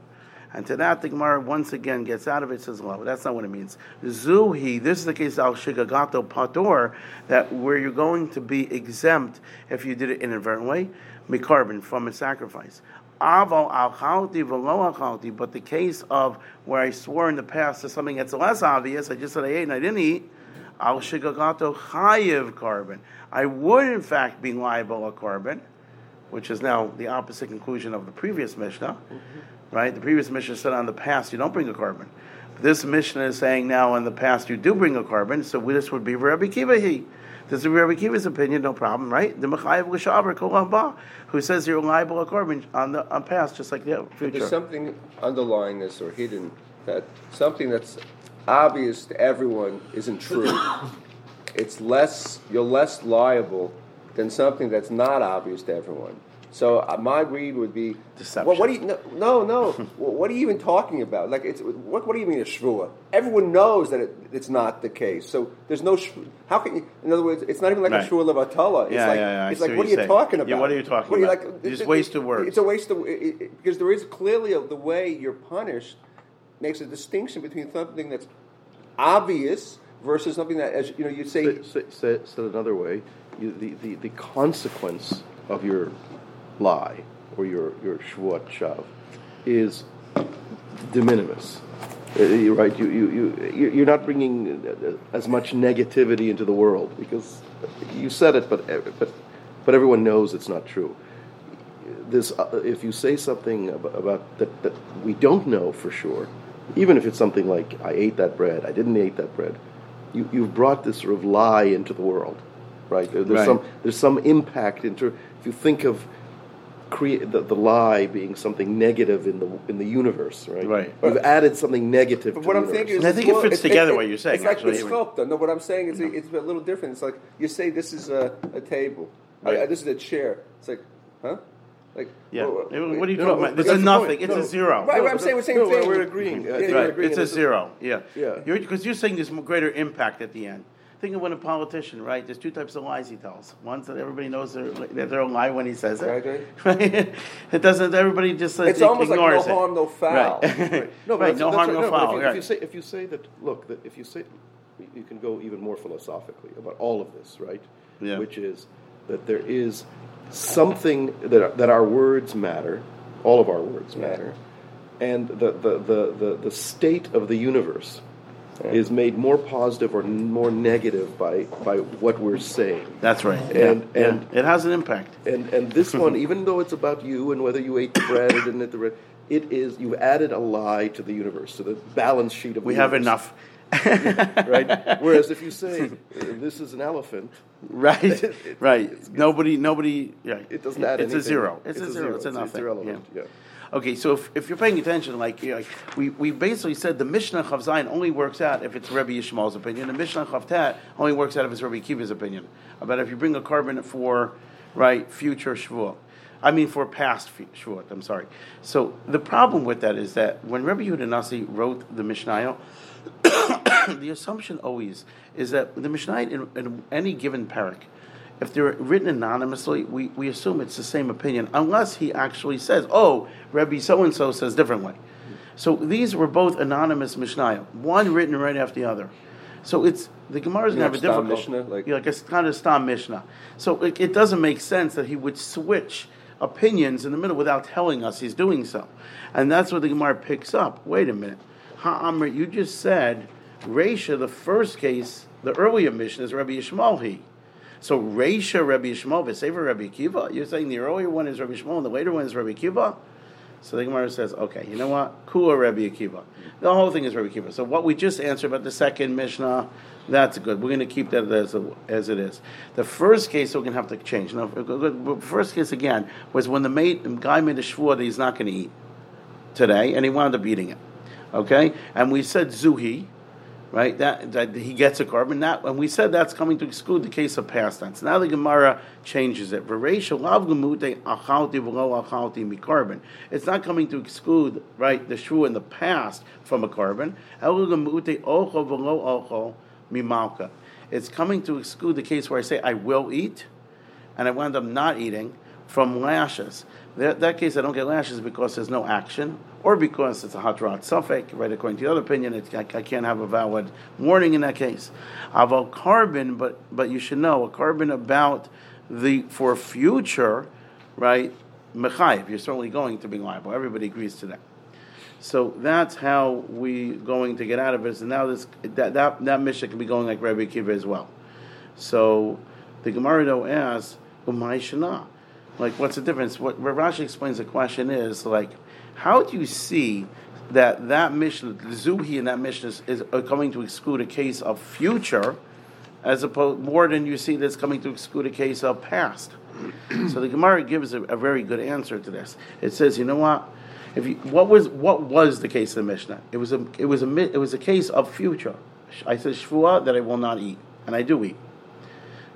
Speaker 1: And to that, the Gemara once again gets out of it, says, well, that's not what it means. Zuhi, this is the case of al shigagato pator, that where you're going to be exempt if you did it inadvertent mikarbon, from a sacrifice. Avo al v'lo but the case of where I swore in the past to something that's less obvious, I just said I ate and I didn't eat, al shigagato chayiv korban. I would in fact be liable a korban, which is now the opposite conclusion of the previous Mishnah. Mm-hmm right? The previous Mishnah said on the past you don't bring a korban. This Mishnah is saying now in the past you do bring a korban, so this would be Rabbi Kiva he. This is Rabbi Kiva's opinion, no problem, right? The Mechayev L'Shaber Kol who says you're liable a korban on the on past, just like the future.
Speaker 3: There's something underlying this or hidden that something that's obvious to everyone isn't true. it's less you're less liable than something that's not obvious to everyone. So uh, my read would be
Speaker 1: deception.
Speaker 3: Well, what do you? No, no. no. what are you even talking about? Like, it's what? What do you mean a shvua? Everyone knows that it, it's not the case. So there's no. How can you? In other words, it's not even like right. a shvua levatala. It's
Speaker 1: yeah,
Speaker 3: like,
Speaker 1: yeah, yeah.
Speaker 3: It's like, what, are you saying. talking about?
Speaker 1: Yeah, what are you talking what about? Are you like, just waste of words.
Speaker 3: It's a waste of it, because there is clearly a, the way you're punished makes a distinction between something that's obvious versus something that, as you know, you say.
Speaker 2: Say, another way, you, the, the the consequence of your lie or your, your shvuat shav is de minimis. Uh, right, you, you, you, you're not bringing uh, as much negativity into the world because you said it, but, but, but everyone knows it's not true. This, uh, if you say something about, about that, that we don't know for sure, even if it's something like I ate that bread, I didn't eat that bread, you, you've brought this sort of lie into the world, right? There's right. some there's some impact into. If you think of create the, the lie being something negative in the in the universe, right?
Speaker 1: Right.
Speaker 2: You've added something negative.
Speaker 3: But
Speaker 2: what
Speaker 3: I'm thinking is,
Speaker 1: I think it fits together. It, what you're saying.
Speaker 3: It's like it's sculpted. No, what I'm saying is it's a little different. It's like you say this is a, a table. Right. Uh, this is a chair. It's like, huh? Like,
Speaker 1: yeah. Well, what are you talking about? It's a nothing. It's no, a zero.
Speaker 3: Right. No, I'm saying we're saying no,
Speaker 2: we're agreeing.
Speaker 1: Yeah, right. Agreeing it's a zero. Yeah. Yeah. Because you're, you're saying there's greater impact at the end. Think of when a politician, right? There's two types of lies he tells. One that everybody knows they're, that they're a lie when he says it. Right. it doesn't. Everybody just
Speaker 3: it's
Speaker 1: it
Speaker 3: almost like no
Speaker 1: it.
Speaker 3: harm, no foul.
Speaker 1: Right. right. No, right. no harm, no, no foul.
Speaker 2: If you, if you, say if you say that, look, that if you say, you can go even more philosophically about all of this, right?
Speaker 1: Yeah.
Speaker 2: Which is that there is something that that our words matter. All of our words matter, yeah. and the, the the the the state of the universe is made more positive or more negative by by what we're saying.
Speaker 1: That's right.
Speaker 2: And
Speaker 1: yeah.
Speaker 2: and
Speaker 1: yeah. it has an impact.
Speaker 2: And and this one, even though it's about you and whether you ate the bread or didn't eat the bread, it is you've added a lie to the universe, to the balance sheet of.
Speaker 1: We
Speaker 2: have
Speaker 1: enough.
Speaker 2: right. Whereas if you say this is an elephant,
Speaker 1: right, it, right, it's, nobody, nobody, yeah,
Speaker 2: it doesn't add. Anything.
Speaker 1: It's
Speaker 2: anything.
Speaker 1: a zero. It's, it's a, zero. zero. It's a nothing. It's irrelevant. Yeah. yeah. Okay, so if, if you're paying attention, like, know, we, we basically said the Mishnah Chav Zayin only works out if it's Rabbi Yishmael's opinion. The Mishnah Chav Tat only works out if it's Rabbi Kiva's opinion. About if you bring a korban for, right, future Shavuot. I mean, for past Shavuot, I'm sorry. So the problem with that is that when Rabbi Yehuda Nasi wrote the Mishnah, the assumption always is that the Mishnah in, in any given parak if they're written anonymously, we, we assume it's the same opinion, unless he actually says, oh, Rebbe so and so says differently. So these were both anonymous Mishnah, one written right after the other. So it's the Gemara is going to have a difficult,
Speaker 3: Mishnah, like,
Speaker 1: yeah, like a kind of Stam Mishnah. So it, it, doesn't make sense that he would switch opinions in the middle without telling us he's doing so, and that's what the Gemara picks up. Wait a minute, Ha'amr, you just said Reisha, the first case, the earlier Mishnah is Rabbi Yishmael he. So Reisha Rabbi Yishmael, Besefer Rabbi Kiva. You're saying the earlier one is Rabbi Yishmael and the later one is Rabbi Kiva. So the Gemara says, okay, you know what? Kula Rabbi Akiva. The whole thing is Rabbi Akiva. So what we just answered about the second Mishnah, that's good. We're going to keep that as, a, as it is. The first case we're going to have to change. Now, first case again was when the, mate, the guy made a shvur that he's not going to eat today, and he wound up eating it. Okay, and we said zuhi, right? That, that he gets a korban. That and we said that's coming to exclude the case of past tense. Now the Gemara changes it. It's not coming to exclude right the shrew in the past from a korban. It's coming to exclude the case where I say I will eat, and I wind up not eating from lashes. That, that case, I don't get lashes because there's no action, or because it's a hatrat safek, right? According to the other opinion, it, I, I, can't have a valid warning in that case. Aval korban, but but you should know a korban about the for future, right? Mechayiv, you're certainly going to be liable. Everybody agrees to that. So that's how we going to get out of it. And now this that that, that Mishnah can be going like Rabbi Kiva as well. So the Gemara though asks, "Umay shana." Like, what's the difference? What Rashi explains the question is like, how do you see that that Mishnah, the zuhi in that Mishnah is, is coming to exclude a case of future, as opposed more than you see that's coming to exclude a case of past? so the Gemara gives a, a very good answer to this. It says, you know what? If you, what was what was the case of the Mishnah? It was a it was a it was a case of future. I said shvua that I will not eat, and I do eat.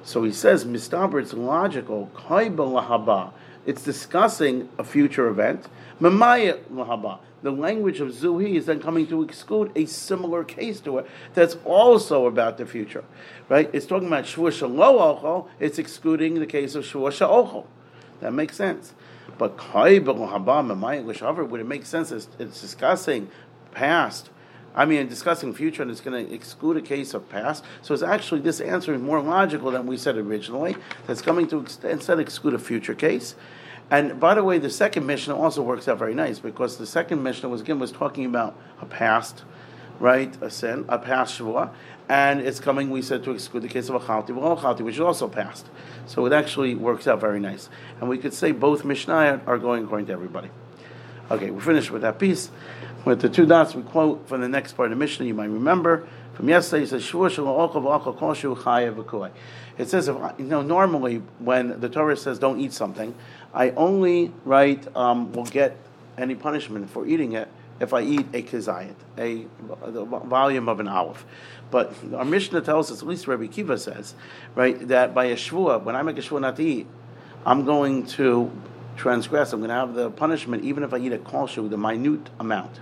Speaker 1: So he says, Mistaber, it's logical. Lahaba, it's discussing a future event. Mamaya lahaba. The language of Zuhi is then coming to exclude a similar case to it that's also about the future. Right? It's talking about Shvua Shalo it's excluding the case of Shvua Sha'ochel. That makes sense. But would it make sense? It's discussing past. I mean, discussing future, and it's going to exclude a case of past. So it's actually this answer is more logical than we said originally. That's coming to instead exclude a future case. And by the way, the second Mishnah also works out very nice because the second Mishnah was again was talking about a past, right, a sin, a past shvua, and it's coming. We said to exclude the case of a chalti, chalti, which is also past. So it actually works out very nice. And we could say both Mishnah are going according to everybody. Okay, we're finished with that piece. With the two dots, we quote from the next part of the Mishnah, you might remember. From yesterday, it says, It says, if, you know, normally when the Torah says don't eat something, I only, right, um, will get any punishment for eating it if I eat a kizayit, a, a, volume of an olive. But our Mishnah tells us, at least Rabbi Kiva says, right, that by a shvua, when I make a shvua not to eat, I'm going to transgress. I'm going to have the punishment even if I eat a kolshu, the minute amount.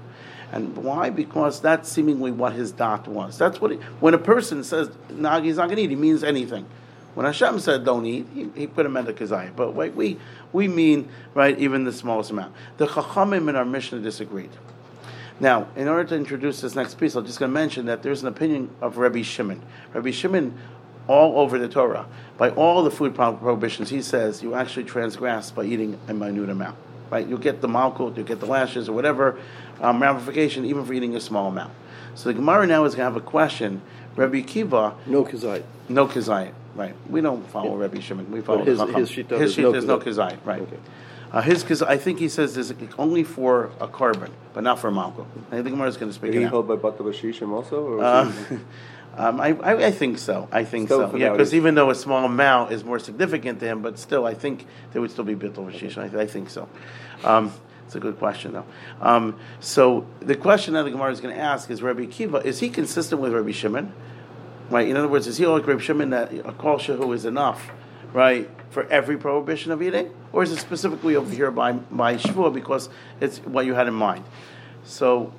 Speaker 1: And why? Because that's seemingly what his dot was. That's what he, when a person says nah, he's not going to eat, he means anything. When Hashem said don't eat, he, he put him the kazayah. But wait, we we mean right even the smallest amount. The chachamim in our Mishnah disagreed. Now, in order to introduce this next piece, I'm just going to mention that there's an opinion of Rabbi Shimon. Rabbi Shimon, all over the Torah, by all the food prohibitions, he says you actually transgress by eating a minute amount. Right? You'll get the malkut, you'll get the lashes, or whatever um, ramification, even for eating a small amount. So the Gemara now is going to have a question. Rabbi Kiva.
Speaker 2: No kazayit.
Speaker 1: No kazayit. Right. We don't follow yeah. Rabbi Shimon. We follow
Speaker 2: his, his sheet.
Speaker 1: His sheet is no kazayit. Right. Okay. Uh, his because I think he says this only for a carbon, but not for a malko. I think Gemara is going to speak.
Speaker 3: Is he held by Bata Bashishim also? Uh,
Speaker 1: um, I, I, I, think so. I think still so. Yeah, because even though a small amount is more significant to him, but still, I think there would still be Bittul Bashishim. I, I, think so. Um, it's a good question, though. Um, so the question that the Gemara is going to ask is: Rabbi Kiva is he consistent with Rabbi Shimon? Right. In other words, is he like Rabbi Shimon that a kol shehu is enough? Right for every prohibition of eating, or is it specifically over here by by Shvua because it's what you had in mind? So,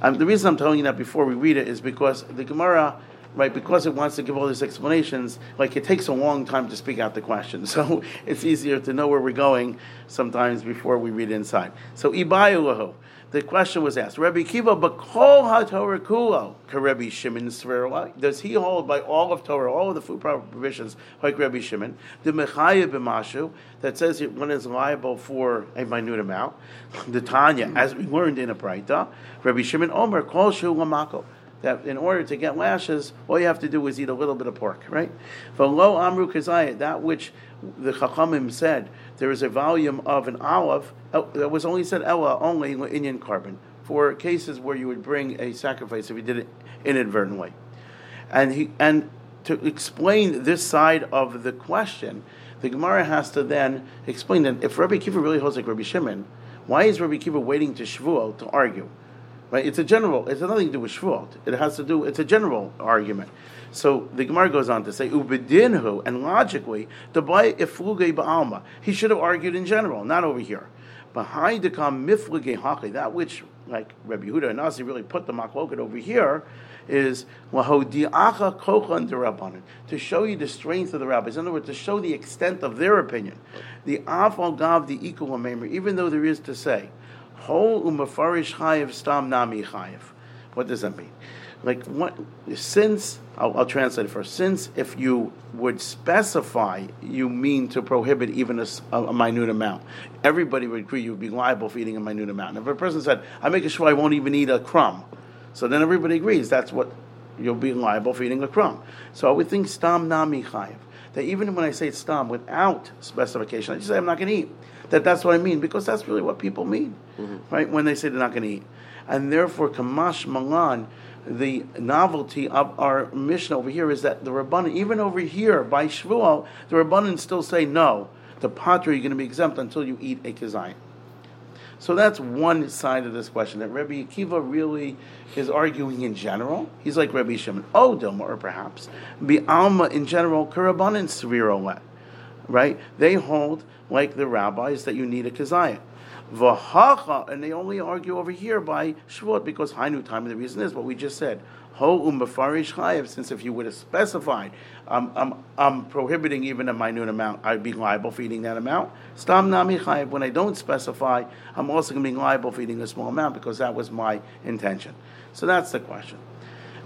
Speaker 1: um, the reason I'm telling you that before we read it is because the Gemara, right, because it wants to give all these explanations, like it takes a long time to speak out the question. So it's easier to know where we're going sometimes before we read inside. So ibayulahu the question was asked, Rabbi Kiva, Bakol HaTorah Kulo, Rabbi Shimon does he hold by all of Torah, all of the food provisions, like Rabbi Shimon, the Mechaya B'mashu, that says one is liable for a minute amount, the Tanya, as we learned in a Breita, Rabbi Shimon Omer, Kol Shu Lamako, that in order to get lashes, all you have to do is eat a little bit of pork, right? Lo Amru Kazayat, that which the Chachamim said, there is a volume of an olive uh, that was only said Ella only Indian korban for cases where you would bring a sacrifice if you did it inadvertently. And he and to explain this side of the question, the Gemara has to then explain that if Rabbi Kiva really holds like Rabbi Shimon, why is Rabbi Kiva waiting to Shavuot to argue? Right? It's a general. It's nothing to do with Shavuot. It has to do. It's a general argument. So the Gemara goes on to say, Ubedinhu, and logically, by ifluge ba'alma. He should have argued in general, not over here. Behind the mifluge haki, that which, like Rabbi Yehuda and Nasi really put the makloket over here, is lahodiacha kochan derabanan to show you the strength of the rabbis. In other words, to show the extent of their opinion. The afal gav the equal even though there is to say Hol umafarish chayiv stam nami chayiv. What does that mean? Like what? Since I'll, I'll, translate it first. Since if you would specify, you mean to prohibit even a, a, minute amount. Everybody would agree you would be liable for eating a minute amount. And if a person said, "I make sure I won't even eat a crumb," so then everybody agrees that's what you'll be liable for eating a crumb. So I would think stam nami chayiv. That even when I say stam without specification, I just say I'm not going to eat. That that's what I mean because that's really what people mean, mm-hmm. right? When they say they're not going to eat, and therefore kamash malan the novelty of our Mishnah over here is that the Rabbanan, even over here by Shvuah, the Rabbanan still say no. The patra you're going to be exempt until you eat a kizayim. So that's one side of this question that Rabbi Akiva really is arguing in general. He's like Rabbi Shimon, oh Dilma, or perhaps be Alma in general, Karabanan Svirolet, right? They hold like the rabbis that you need a kazayim. V'hacha, and they only argue over here by Shvuot because Hainu time, and the reason is what we just said. Ho umbafarish chayev, since if you would have specified, um, I'm, I'm prohibiting even a minute amount, I'd be liable for eating that amount. Stam nami chayev, when I don't specify, I'm also going to be liable for eating a small amount because that was my intention. So that's the question.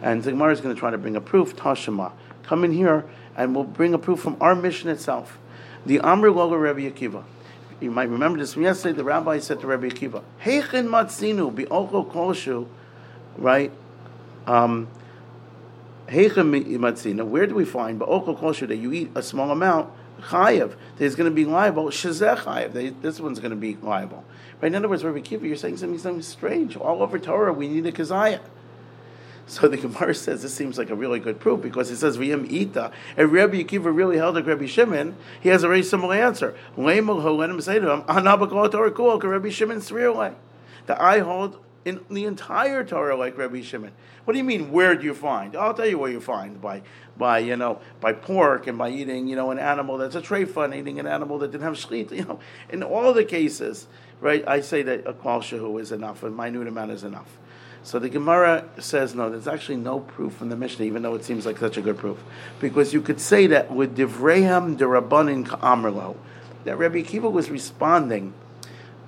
Speaker 1: And Gemara is going to try to bring a proof, Tashima. Come in here and we'll bring a proof from our Mishnah itself. The Amr Loga Rebbe Akiva. You might remember this from yesterday. The rabbi said to Rabbi Akiva, "Heichin matzinu bi'ocho koshu," right? Um, Heichin matzinu. Where do we find bi'ocho koshu that you eat a small amount? Chayev. There's going to be liable. Shazeh chayev. This one's going to be liable. Right? In other words, Rabbi Akiva, you're saying something, something strange. All over Torah, we need a kazayah. So the Gemara says this seems like a really good proof because it says V'yim Ita. If Rabbi Akiva really held like Rabbi Shimon, he has a very similar answer. Rabbi Shimon That I hold in the entire Torah like Rabbi Shimon. What do you mean? Where do you find? I'll tell you where you find by by you know by pork and by eating you know an animal that's a treifa and eating an animal that didn't have shlit. You know, in all the cases, right? I say that a kol is enough, a minute amount is enough. So the Gemara says no. There's actually no proof from the Mishnah, even though it seems like such a good proof, because you could say that with Divreham Derabanin Ka'amrlo, that Rabbi Akiva was responding,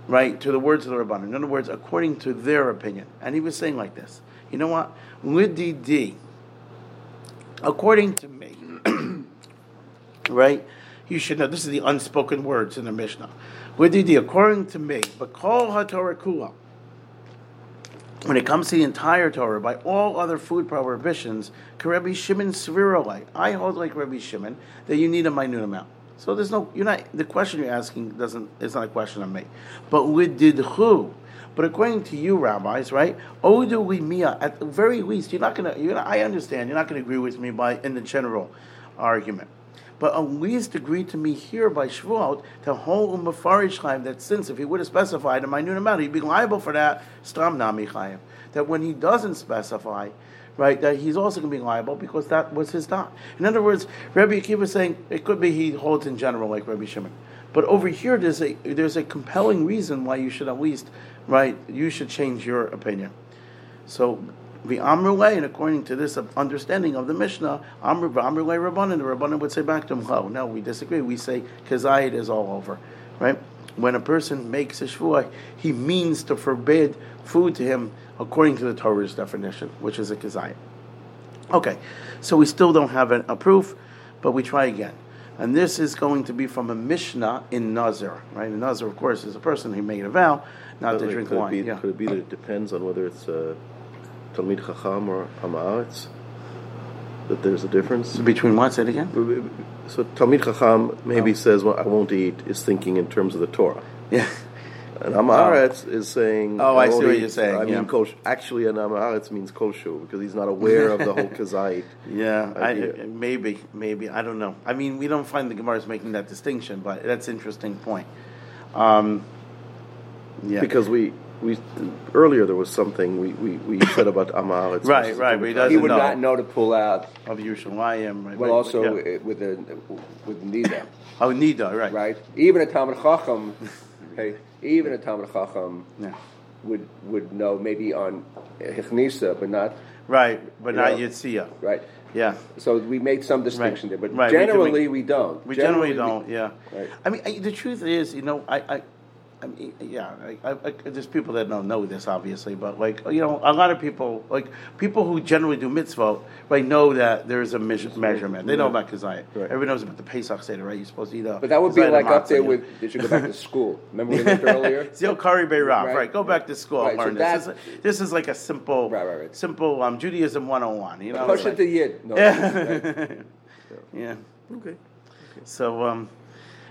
Speaker 1: right, to the words of the Rabbanin. In other words, according to their opinion, and he was saying like this. You know what? Lididi, according to me, right? You should know this is the unspoken words in the Mishnah. Lididi, according to me, but call HaTorah Kula when it comes to the entire Torah, by all other food prohibitions, Rabbi Shimon Svirolai, I hold like Rabbi Shimon that you need a minute amount. So there's no, you're not, the question you're asking doesn't, it's not a question on me. But with did who? But according to you, rabbis, right? Odu limia, at the very least, you're not gonna, you're gonna, I understand, you're not gonna agree with me by in the general argument but at least agreed to me here by Shavuot to hold umafarish chayim that since if he would have specified a minute amount, he'd be liable for that stam nami chayim. That when he doesn't specify, right, that he's also going to be liable because that was his thought. In other words, Rabbi Akiva was saying it could be he holds in general like Rabbi Shimon, but over here there's a there's a compelling reason why you should at least right you should change your opinion. So the Amrulay, and according to this understanding of the Mishnah, Amr Amrulay Rabbanan, the Rabbanan would say back to him, oh, no, we disagree. We say Kazayit is all over, right? When a person makes a shvuah, he means to forbid food to him according to the Torah's definition, which is a Kazayit. Okay, so we still don't have a, a proof, but we try again. And this is going to be from a Mishnah in Nazir, right? A Nazir, of course, is a person who made a vow not but to drink wine.
Speaker 2: It be, yeah. Could it be that it depends on whether it's uh, Talmid Chacham or Hamaretz? That there's a difference
Speaker 1: between what? Say it again.
Speaker 2: So Talmid Chacham maybe oh. says, "Well, I won't eat," is thinking in terms of the Torah.
Speaker 1: Yeah.
Speaker 2: And Amaretz oh. is saying,
Speaker 1: "Oh, I, I see what you're saying." I
Speaker 2: yeah. mean, kosh, actually, an Amaretz means kosher because he's not aware of the whole kazait.
Speaker 1: Yeah, I, maybe, maybe I don't know. I mean, we don't find the Gemara making that distinction, but that's an interesting point. Um,
Speaker 2: yeah, because we we earlier there was something we, we, we said about Amar.
Speaker 1: right, right, but he doesn't
Speaker 3: He would
Speaker 1: know.
Speaker 3: not know to pull out.
Speaker 1: of Yerushalayim. Right,
Speaker 3: Well, also yeah. with the with Nida,
Speaker 1: oh Nida, right,
Speaker 3: right? Even a Talmud Chacham, okay, even a Talmud Chacham
Speaker 1: yeah.
Speaker 3: would would know maybe on Hichnisa, but not
Speaker 1: right, but not Yitzia,
Speaker 3: right.
Speaker 1: Yeah.
Speaker 3: So we made some distinction
Speaker 1: right.
Speaker 3: there, but
Speaker 1: right.
Speaker 3: generally
Speaker 1: we,
Speaker 3: we, don't.
Speaker 1: We generally, generally don't. Yeah.
Speaker 3: Right.
Speaker 1: I mean, I, the truth is, you know, I, I I mean, yeah, I, I, there's people that don't know this, obviously, but like you know, a lot of people, like people who generally do mitzvot, right, know that there is a measurement. They know about kazayit. Right. Everyone knows about the Pesach Seder, right? You're supposed to eat a.
Speaker 3: But that would be like up there with. Did you go back to school? Remember we learned earlier.
Speaker 1: Zil Kari Beirav, right. Go back to school. Right. Learn so this. Is, this is like a simple, right, right, right. simple um, Judaism 101. You know,
Speaker 3: push it to yid. No, yeah.
Speaker 1: yeah. Okay. So. Um,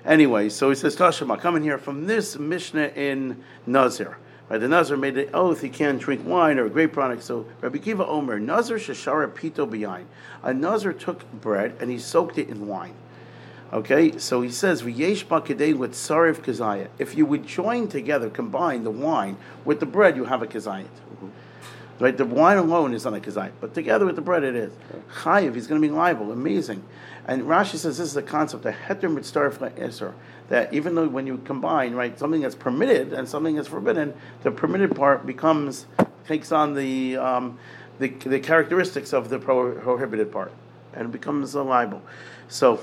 Speaker 1: Anyway, so he says, Tashima, coming here from this Mishnah in Nazir. Right, the Nazir made the oath he can't drink wine or a grape product. So Rabbi Kiva Omer, Nazir shashara pito behind. A Nazir took bread and he soaked it in wine. Okay, so he says, V'yesh ba'kedei with sarif kazayat. If you would join together, combine the wine with the bread, you have a kazayat. Mm-hmm. Right, the wine alone is not a kazayat, but together with the bread it is. Chayiv, he's going to be liable. Amazing. And Rashi says this is the concept of heter mitzaref eser that even though when you combine right something that's permitted and something that's forbidden, the permitted part becomes takes on the um, the, the characteristics of the prohibited part and becomes a libel. So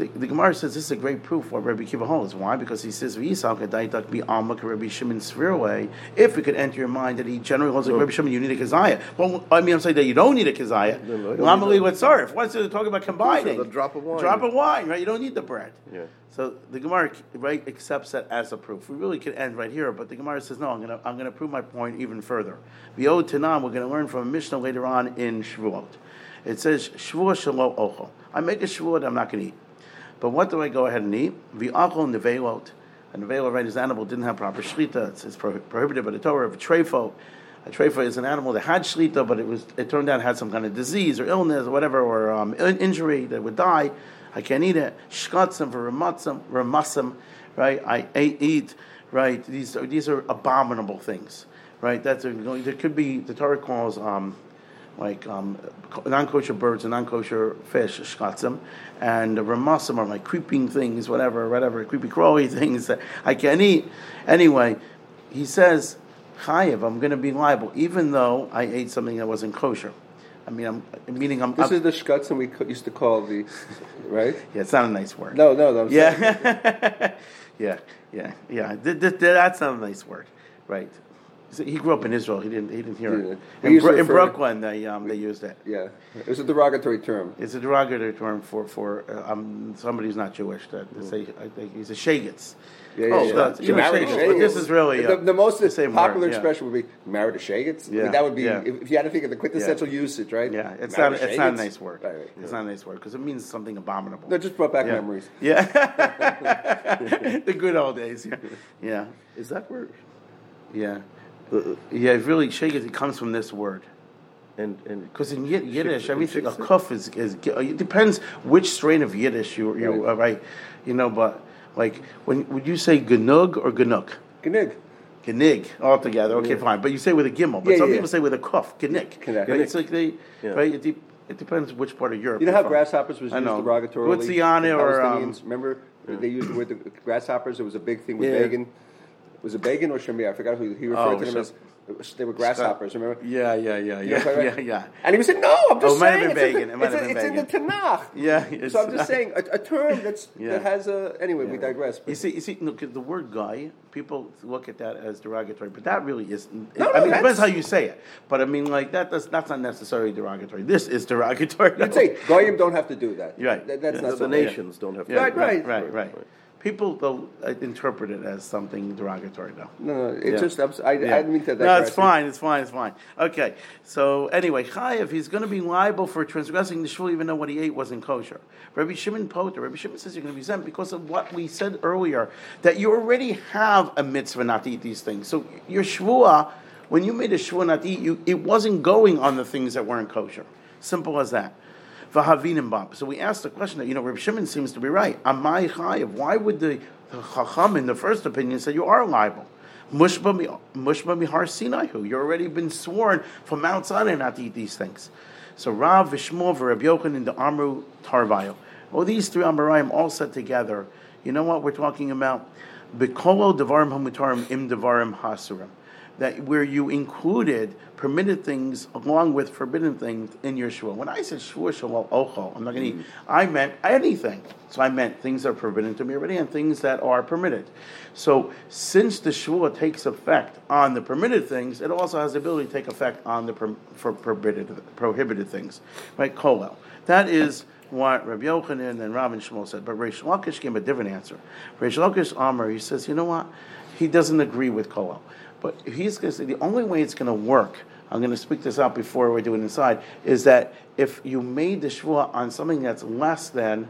Speaker 1: the, the Gemara says this is a great proof what Rabbi Kiva holds. Why? Because he says v'yisal be amak Rabbi Shimon way. If it could enter your mind that he generally holds like Rabbi Shimon, you need a kazaya. Well, I mean, I'm saying that you don't need a kazaya. Lamali with sarf. What's it talking about combining?
Speaker 2: A drop of wine.
Speaker 1: Drop of wine, right? You don't need the bread. Yeah. So the Gemara right accepts that as a proof. We really could end right here, but the Gemara says no. I'm going to I'm to prove my point even further. V'od Tanam. We're going to learn from a Mishnah later on in Shavuot. It says Shavuot Shalom Ochel. I make a Shavuot. I'm not going to eat. But what do I go ahead and eat? V'achol nevelot. A nevelot, right, his animal didn't have proper shlita. It's, it's prohibited by the Torah. Of a trefo. A trefo is an animal that had shlita, but it was it turned out it had some kind of disease or illness or whatever, or um, injury that would die. I can't eat it. Shkatzim for ramatzim, ramasim, right? I eat, right? These are, these are abominable things, right? That's a, there could be the Torah calls um, like um, non-kosher birds and non-kosher fish, shkatzim, and the ramasim are like creeping things, whatever, whatever, creepy crawly things that I can't eat. Anyway, he says, chayiv, I'm going to be liable, even though I ate something that wasn't kosher. I mean, I'm meaning I'm.
Speaker 3: This
Speaker 1: I'm,
Speaker 3: is the shkatzim we used to call the, right?
Speaker 1: yeah, it's not a nice word.
Speaker 3: No, no, no.
Speaker 1: yeah, yeah, yeah, yeah. That's not a nice word, right? He grew up in Israel. He didn't. He didn't hear it. In, Bro- in Brooklyn, they um, they used it.
Speaker 3: Yeah, it's a derogatory term.
Speaker 1: It's a derogatory term for for uh, um, somebody who's not Jewish. That mm. say I think he's a shagitz.
Speaker 3: Yeah, yeah, oh, yeah.
Speaker 1: So, you know, But this is really
Speaker 3: uh, the, the, most the popular word, expression would be married to shagitz.
Speaker 1: Yeah,
Speaker 3: I mean, that would be if, if, you had to think of the quintessential usage, right?
Speaker 1: Yeah, it's not. It's not a nice word. Right, right, it's not a nice word because it means something abominable.
Speaker 3: No, just brought back memories.
Speaker 1: Yeah, the good old days. Yeah, yeah.
Speaker 2: Is that word?
Speaker 1: Yeah. Uh, yeah, really, shegit, it comes from this word.
Speaker 2: And
Speaker 1: because in Yiddish, everything a kuf is, is it depends which strain of Yiddish you you right. Uh, right, you know. But like when would you say genug or genuk?
Speaker 3: Genig.
Speaker 1: Genig altogether. Okay, yeah. fine. But you say with a gimel. But yeah, some yeah. people say with a kuf. Genik. Right? It's like they right. It, it, depends which part of Europe.
Speaker 3: You know how grasshoppers was used derogatorily.
Speaker 1: What's the honor or um,
Speaker 3: remember they used the word the grasshoppers? It was a big thing with Megan was it Begin or Shemir? I forgot who he referred oh, to them as. They were grasshoppers, remember?
Speaker 1: Yeah, yeah, yeah, yeah, right? yeah, yeah.
Speaker 3: And he was saying, "No, I'm just
Speaker 1: oh,
Speaker 3: saying,
Speaker 1: it's, in
Speaker 3: the, it's, a, it's in the Tanakh."
Speaker 1: Yeah,
Speaker 3: so I'm just saying a, a term that's yeah. that has a. Anyway, yeah. we digress.
Speaker 1: But. You see, you see, look, the word "guy," people look at that as derogatory, but that really isn't.
Speaker 3: No,
Speaker 1: no, I mean, it depends how you say it. But I mean, like that. That's, that's not necessarily derogatory. This is derogatory.
Speaker 3: Let's say goyim don't have to do that.
Speaker 1: Right.
Speaker 3: That, that's not
Speaker 2: the, nations don't have to.
Speaker 3: Right,
Speaker 1: right, right, right. People though interpret it as something derogatory though.
Speaker 3: No, no, it's yeah. just I, yeah. I didn't mean to.
Speaker 1: No, it's fine. It's fine. It's fine. Okay. So anyway, Chayev, he's going to be liable for transgressing the shul even though what he ate wasn't kosher. Rabbi Shimon Poter, Rabbi Shimon says you're going to be sent because of what we said earlier that you already have a mitzvah not to eat these things. So your shvua, when you made a shvua not to eat, you, it wasn't going on the things that weren't kosher. Simple as that. So we asked the question that, you know, Reb Shimon seems to be right. Amai chayiv. Why would the, Chacham in the first opinion say you are liable? Mushba mihar Sinaihu. You've already been sworn from Mount Sinai not to eat these things. So Rav, Vishmov, Reb Yochanan, and the Amru Tarvayo. Well, these three Amarayim all set together. You know what we're talking about? Bikolo devarim hamutarim im devarim hasurim. That where you included permitted things along with forbidden things in your shvua. When I said shvua shalal ochel, I'm not going to eat. Mm-hmm. I meant anything. So I meant things that are forbidden to me already and things that are permitted. So since the shvua takes effect on the permitted things, it also has the ability to take effect on the per, for prohibited prohibited things, right? Kolel. That is what Rabbi Yochanan and Rav and Shmuel said. But Reish Lakish gave a different answer. Reish Lakish Amar, he says, you know what? He doesn't agree with Kolel. But he's going to say the only way it's going to work, I'm going to speak this out before we do it inside, is that if you made the shvua on something that's less than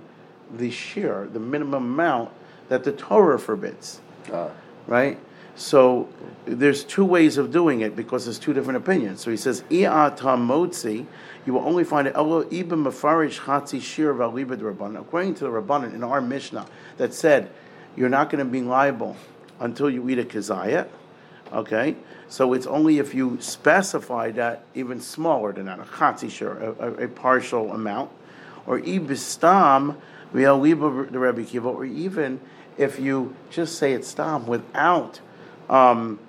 Speaker 1: the shear, the minimum amount that the Torah forbids, uh. right? So there's two ways of doing it because there's two different opinions. So he says, "I'ata motzi," you will only find it ibn mafarish chatzi shir v'alibed rabban. According to the rabbanon in our Mishnah that said you're not going to be liable until you eat a kazayat. Okay, so it's only if you specify that even smaller than that, a chatzi shir, a, a, partial amount, or ibistam v'aliba the Rebbe Kiva, or even if you just say it's stam without, um,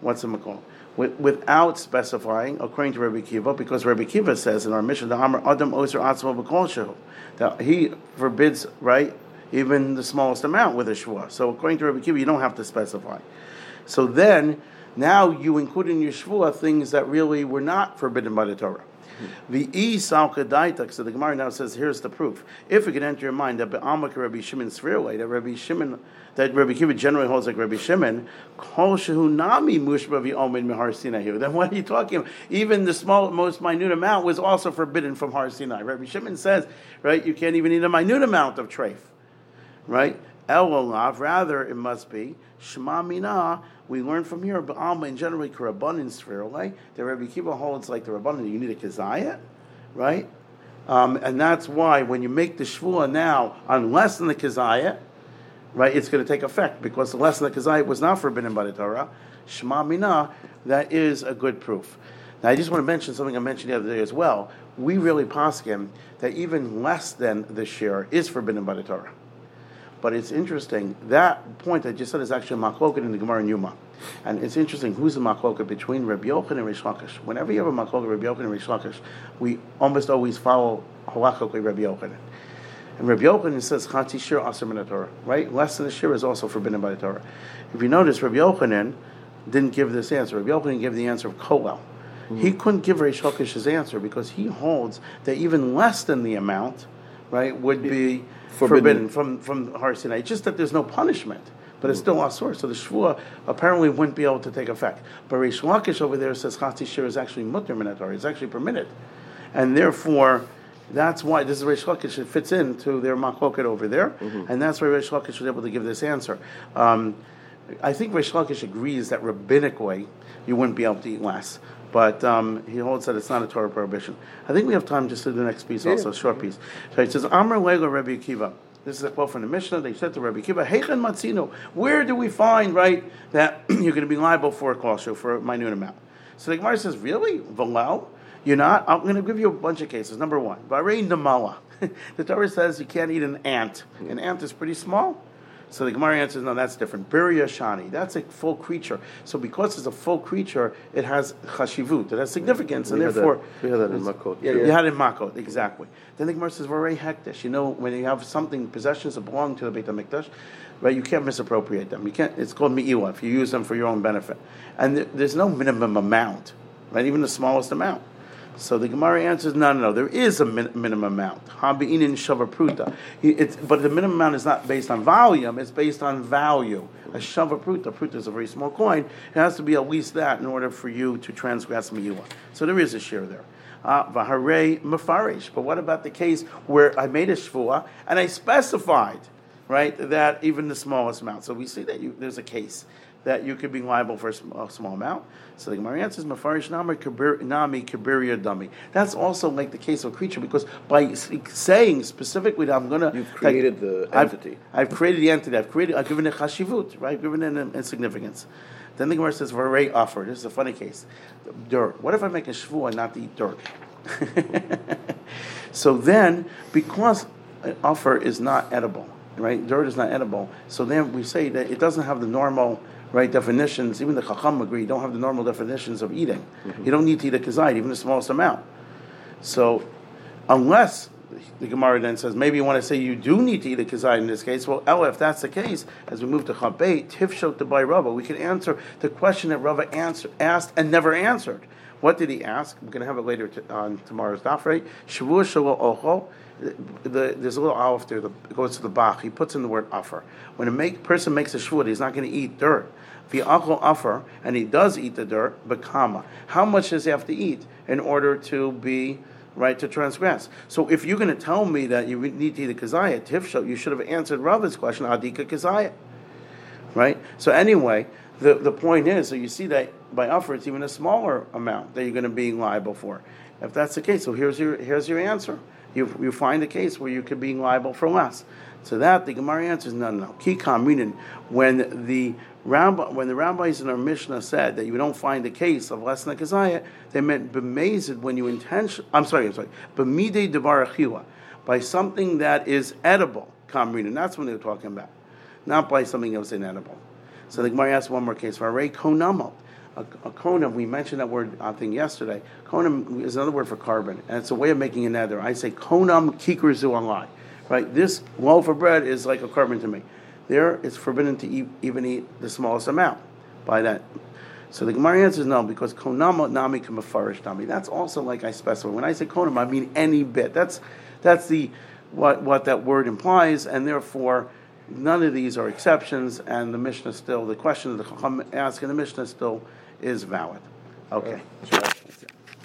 Speaker 1: what's it called? without specifying, according to Rabbi Kiva, because Rabbi Kiva says in our Mishnah, the Amr Adam Oser Atzma that he forbids, right, even the smallest amount with a shvua. So according to Rabbi Kiva, you don't have to specify. So then, now you include in your shvua things that really were not forbidden by the Torah. The e salkadaitak. So the Gemara now says, here's the proof. If it can enter your mind that Be'amak Rabbi Shimon Svirle, that Rabbi Shimon, that Rabbi Kiva generally holds like Rabbi Shimon, kol shehu nami mushbavi omen mihar Sinai. Then what are you talking about? Even the small, most minute amount was also forbidden from Har Sinai. Rabbi Shimon says, right, you can't even eat a minute amount of treif, right? El rather it must be Shema Mina we learn from here, but Alma in generally Karabanan sphere, right? The Rabbi Kiva holds like the Rabbanan, you need a Kazayat, right? Um, and that's why when you make the Shvua now on less than the Kazayat, right, it's going to take effect because the less than the Kazayat was not forbidden by the Torah. Shema Mina, that is a good proof. Now, I just want to mention something I mentioned the other day as well. We really him that even less than the share is forbidden by the Torah. But it's interesting, that point I just said is actually a machloket in the Gemara in Yoma. And it's interesting, who's the machloket between Rabbi Yochanan and Rish Lakish? Whenever you have a machloket Rabbi Yochanan and Rish Lakish, we almost always follow halachot Rabbi Yochanan. And Rabbi Yochanan says, Chati Shir Aser Torah, right? Less than a Shir is also forbidden by the Torah. If you notice, Rabbi Yochanan didn't give this answer. Rabbi Yochanan gave the answer of Kolel. Mm-hmm. He couldn't give Rish Lakish's answer because he holds that even less than the amount, right, would be forbidden, forbidden from from Har Sinai. It's just that there's no punishment, but it's still asur. So the shvua apparently wouldn't be able to take effect. But Reish Lakish over there says chati shir is actually mutter minator. It's actually permitted, and therefore. That's why this is Reish Lakish. It fits into their machloket over there, mm-hmm. and that's why Reish Lakish was able to give this answer. Um, I think Reish Lakish agrees that rabbinically you wouldn't be able to eat less but um, he holds that it's not a Torah prohibition. I think we have time just to do the next piece, also a short piece. So he says, Amr Lego Rabbi Akiva. This is a quote from the Mishnah. They said to Rabbi Akiva, Heichen Matzino, where do we find, right, that you're going to be liable for a kosher, for a minute amount? So the Gemara says, really? Valal? You're not? I'm going to give you a bunch of cases. Number one, Bahrain Namala. the Torah says you can't eat an ant. An ant is pretty small. So the Gemara answers, no, that's different. Birya Shani, that's a full creature. So because it's a full creature, it has chashivut, it has significance, we and therefore
Speaker 2: that, we had that in Makot.
Speaker 1: Yeah, yeah. You had it in Makot, exactly. Then the Gemara says, Varei Hekdesh. You know, when you have something possessions that belong to the Beit Hamikdash, right? You can't misappropriate them. You can't. It's called mi'iwa if you use them for your own benefit, and th- there's no minimum amount, right? Even the smallest amount. So the Gemara answers, no, no, no. There is a min- minimum amount. Habi'inin. But the minimum amount is not based on volume; it's based on value. A shavapruta, pruta is a very small coin. It has to be at least that in order for you to transgress miyua. So there is a share there. Uh, Vahare mafarish. But what about the case where I made a shvua and I specified, right, that even the smallest amount? So we see that you, there's a case that you could be liable for a small, a small amount. So the Gemara answers, Mafarish Nami Kabiria Dummy. That's also like the case of a creature because by saying specifically that I'm going to.
Speaker 2: You've created the entity.
Speaker 1: I've, I've, created the entity. I've created, I've given it chashivut, right? I've given it an, an significance. Then the Gemara says, Varay offer. This is a funny case. Dirt. What if I make a shvu and not eat dirt? so then, because an offer is not edible, right? Dirt is not edible. So then we say that it doesn't have the normal right definitions. Even the Chacham agree, you don't have the normal definitions of eating. Mm-hmm. You don't need to eat a kazayit, even the smallest amount. So, unless the Gemara then says maybe you want to say you do need to eat a kazayit in this case. Well, Ella, if that's the case, as we move to Chabeit, Tifshot to buy Rava, we can answer the question that Rava answer, asked and never answered. What did he ask? We're going to have it later to, on tomorrow's daf, right? Shavua ocho. The, there's a little aleph there that goes to the bach. He puts in the word offer. When a make, person makes a shvua, he's not going to eat dirt. The V'achol offer, and he does eat the dirt, but bekama. How much does he have to eat in order to be right to transgress? So if you're going to tell me that you need to eat a kazayah, tifsho, you should have answered Rava's question, adika kazayah. Right? So anyway, the, the point is, so you see that by offer, it's even a smaller amount that you're going to be liable for. If that's the case, so here's your here's your answer. You, you find a case where you could be liable for less. So that the Gemara answers no, no. Kikam meaning when the rabbi, when the rabbis in our Mishnah said that you don't find a case of less than a kazaya, they meant bemazed when you intention. I'm sorry, I'm sorry. Bemide devar by something that is edible. Kamrin, that's what they were talking about, not by something else inedible. So the Gemara asks one more case for Ray Konamo a, konam, we mentioned that word, uh, I think, yesterday. Konam is another word for korban, and it's a way of making a neder. I say konam kikrizu alai. Right? This loaf of bread is like a korban to me. There, it's forbidden to eat, even eat the smallest amount by that. So the Gemara answers no, because konam nami kamafarish nami. That's also like I specify. When I say konam, I mean any bit. That's that's the what what that word implies, and therefore none of these are exceptions. And the Mishnah still, the question that the Chacham asking the Mishnah still is valid. Okay.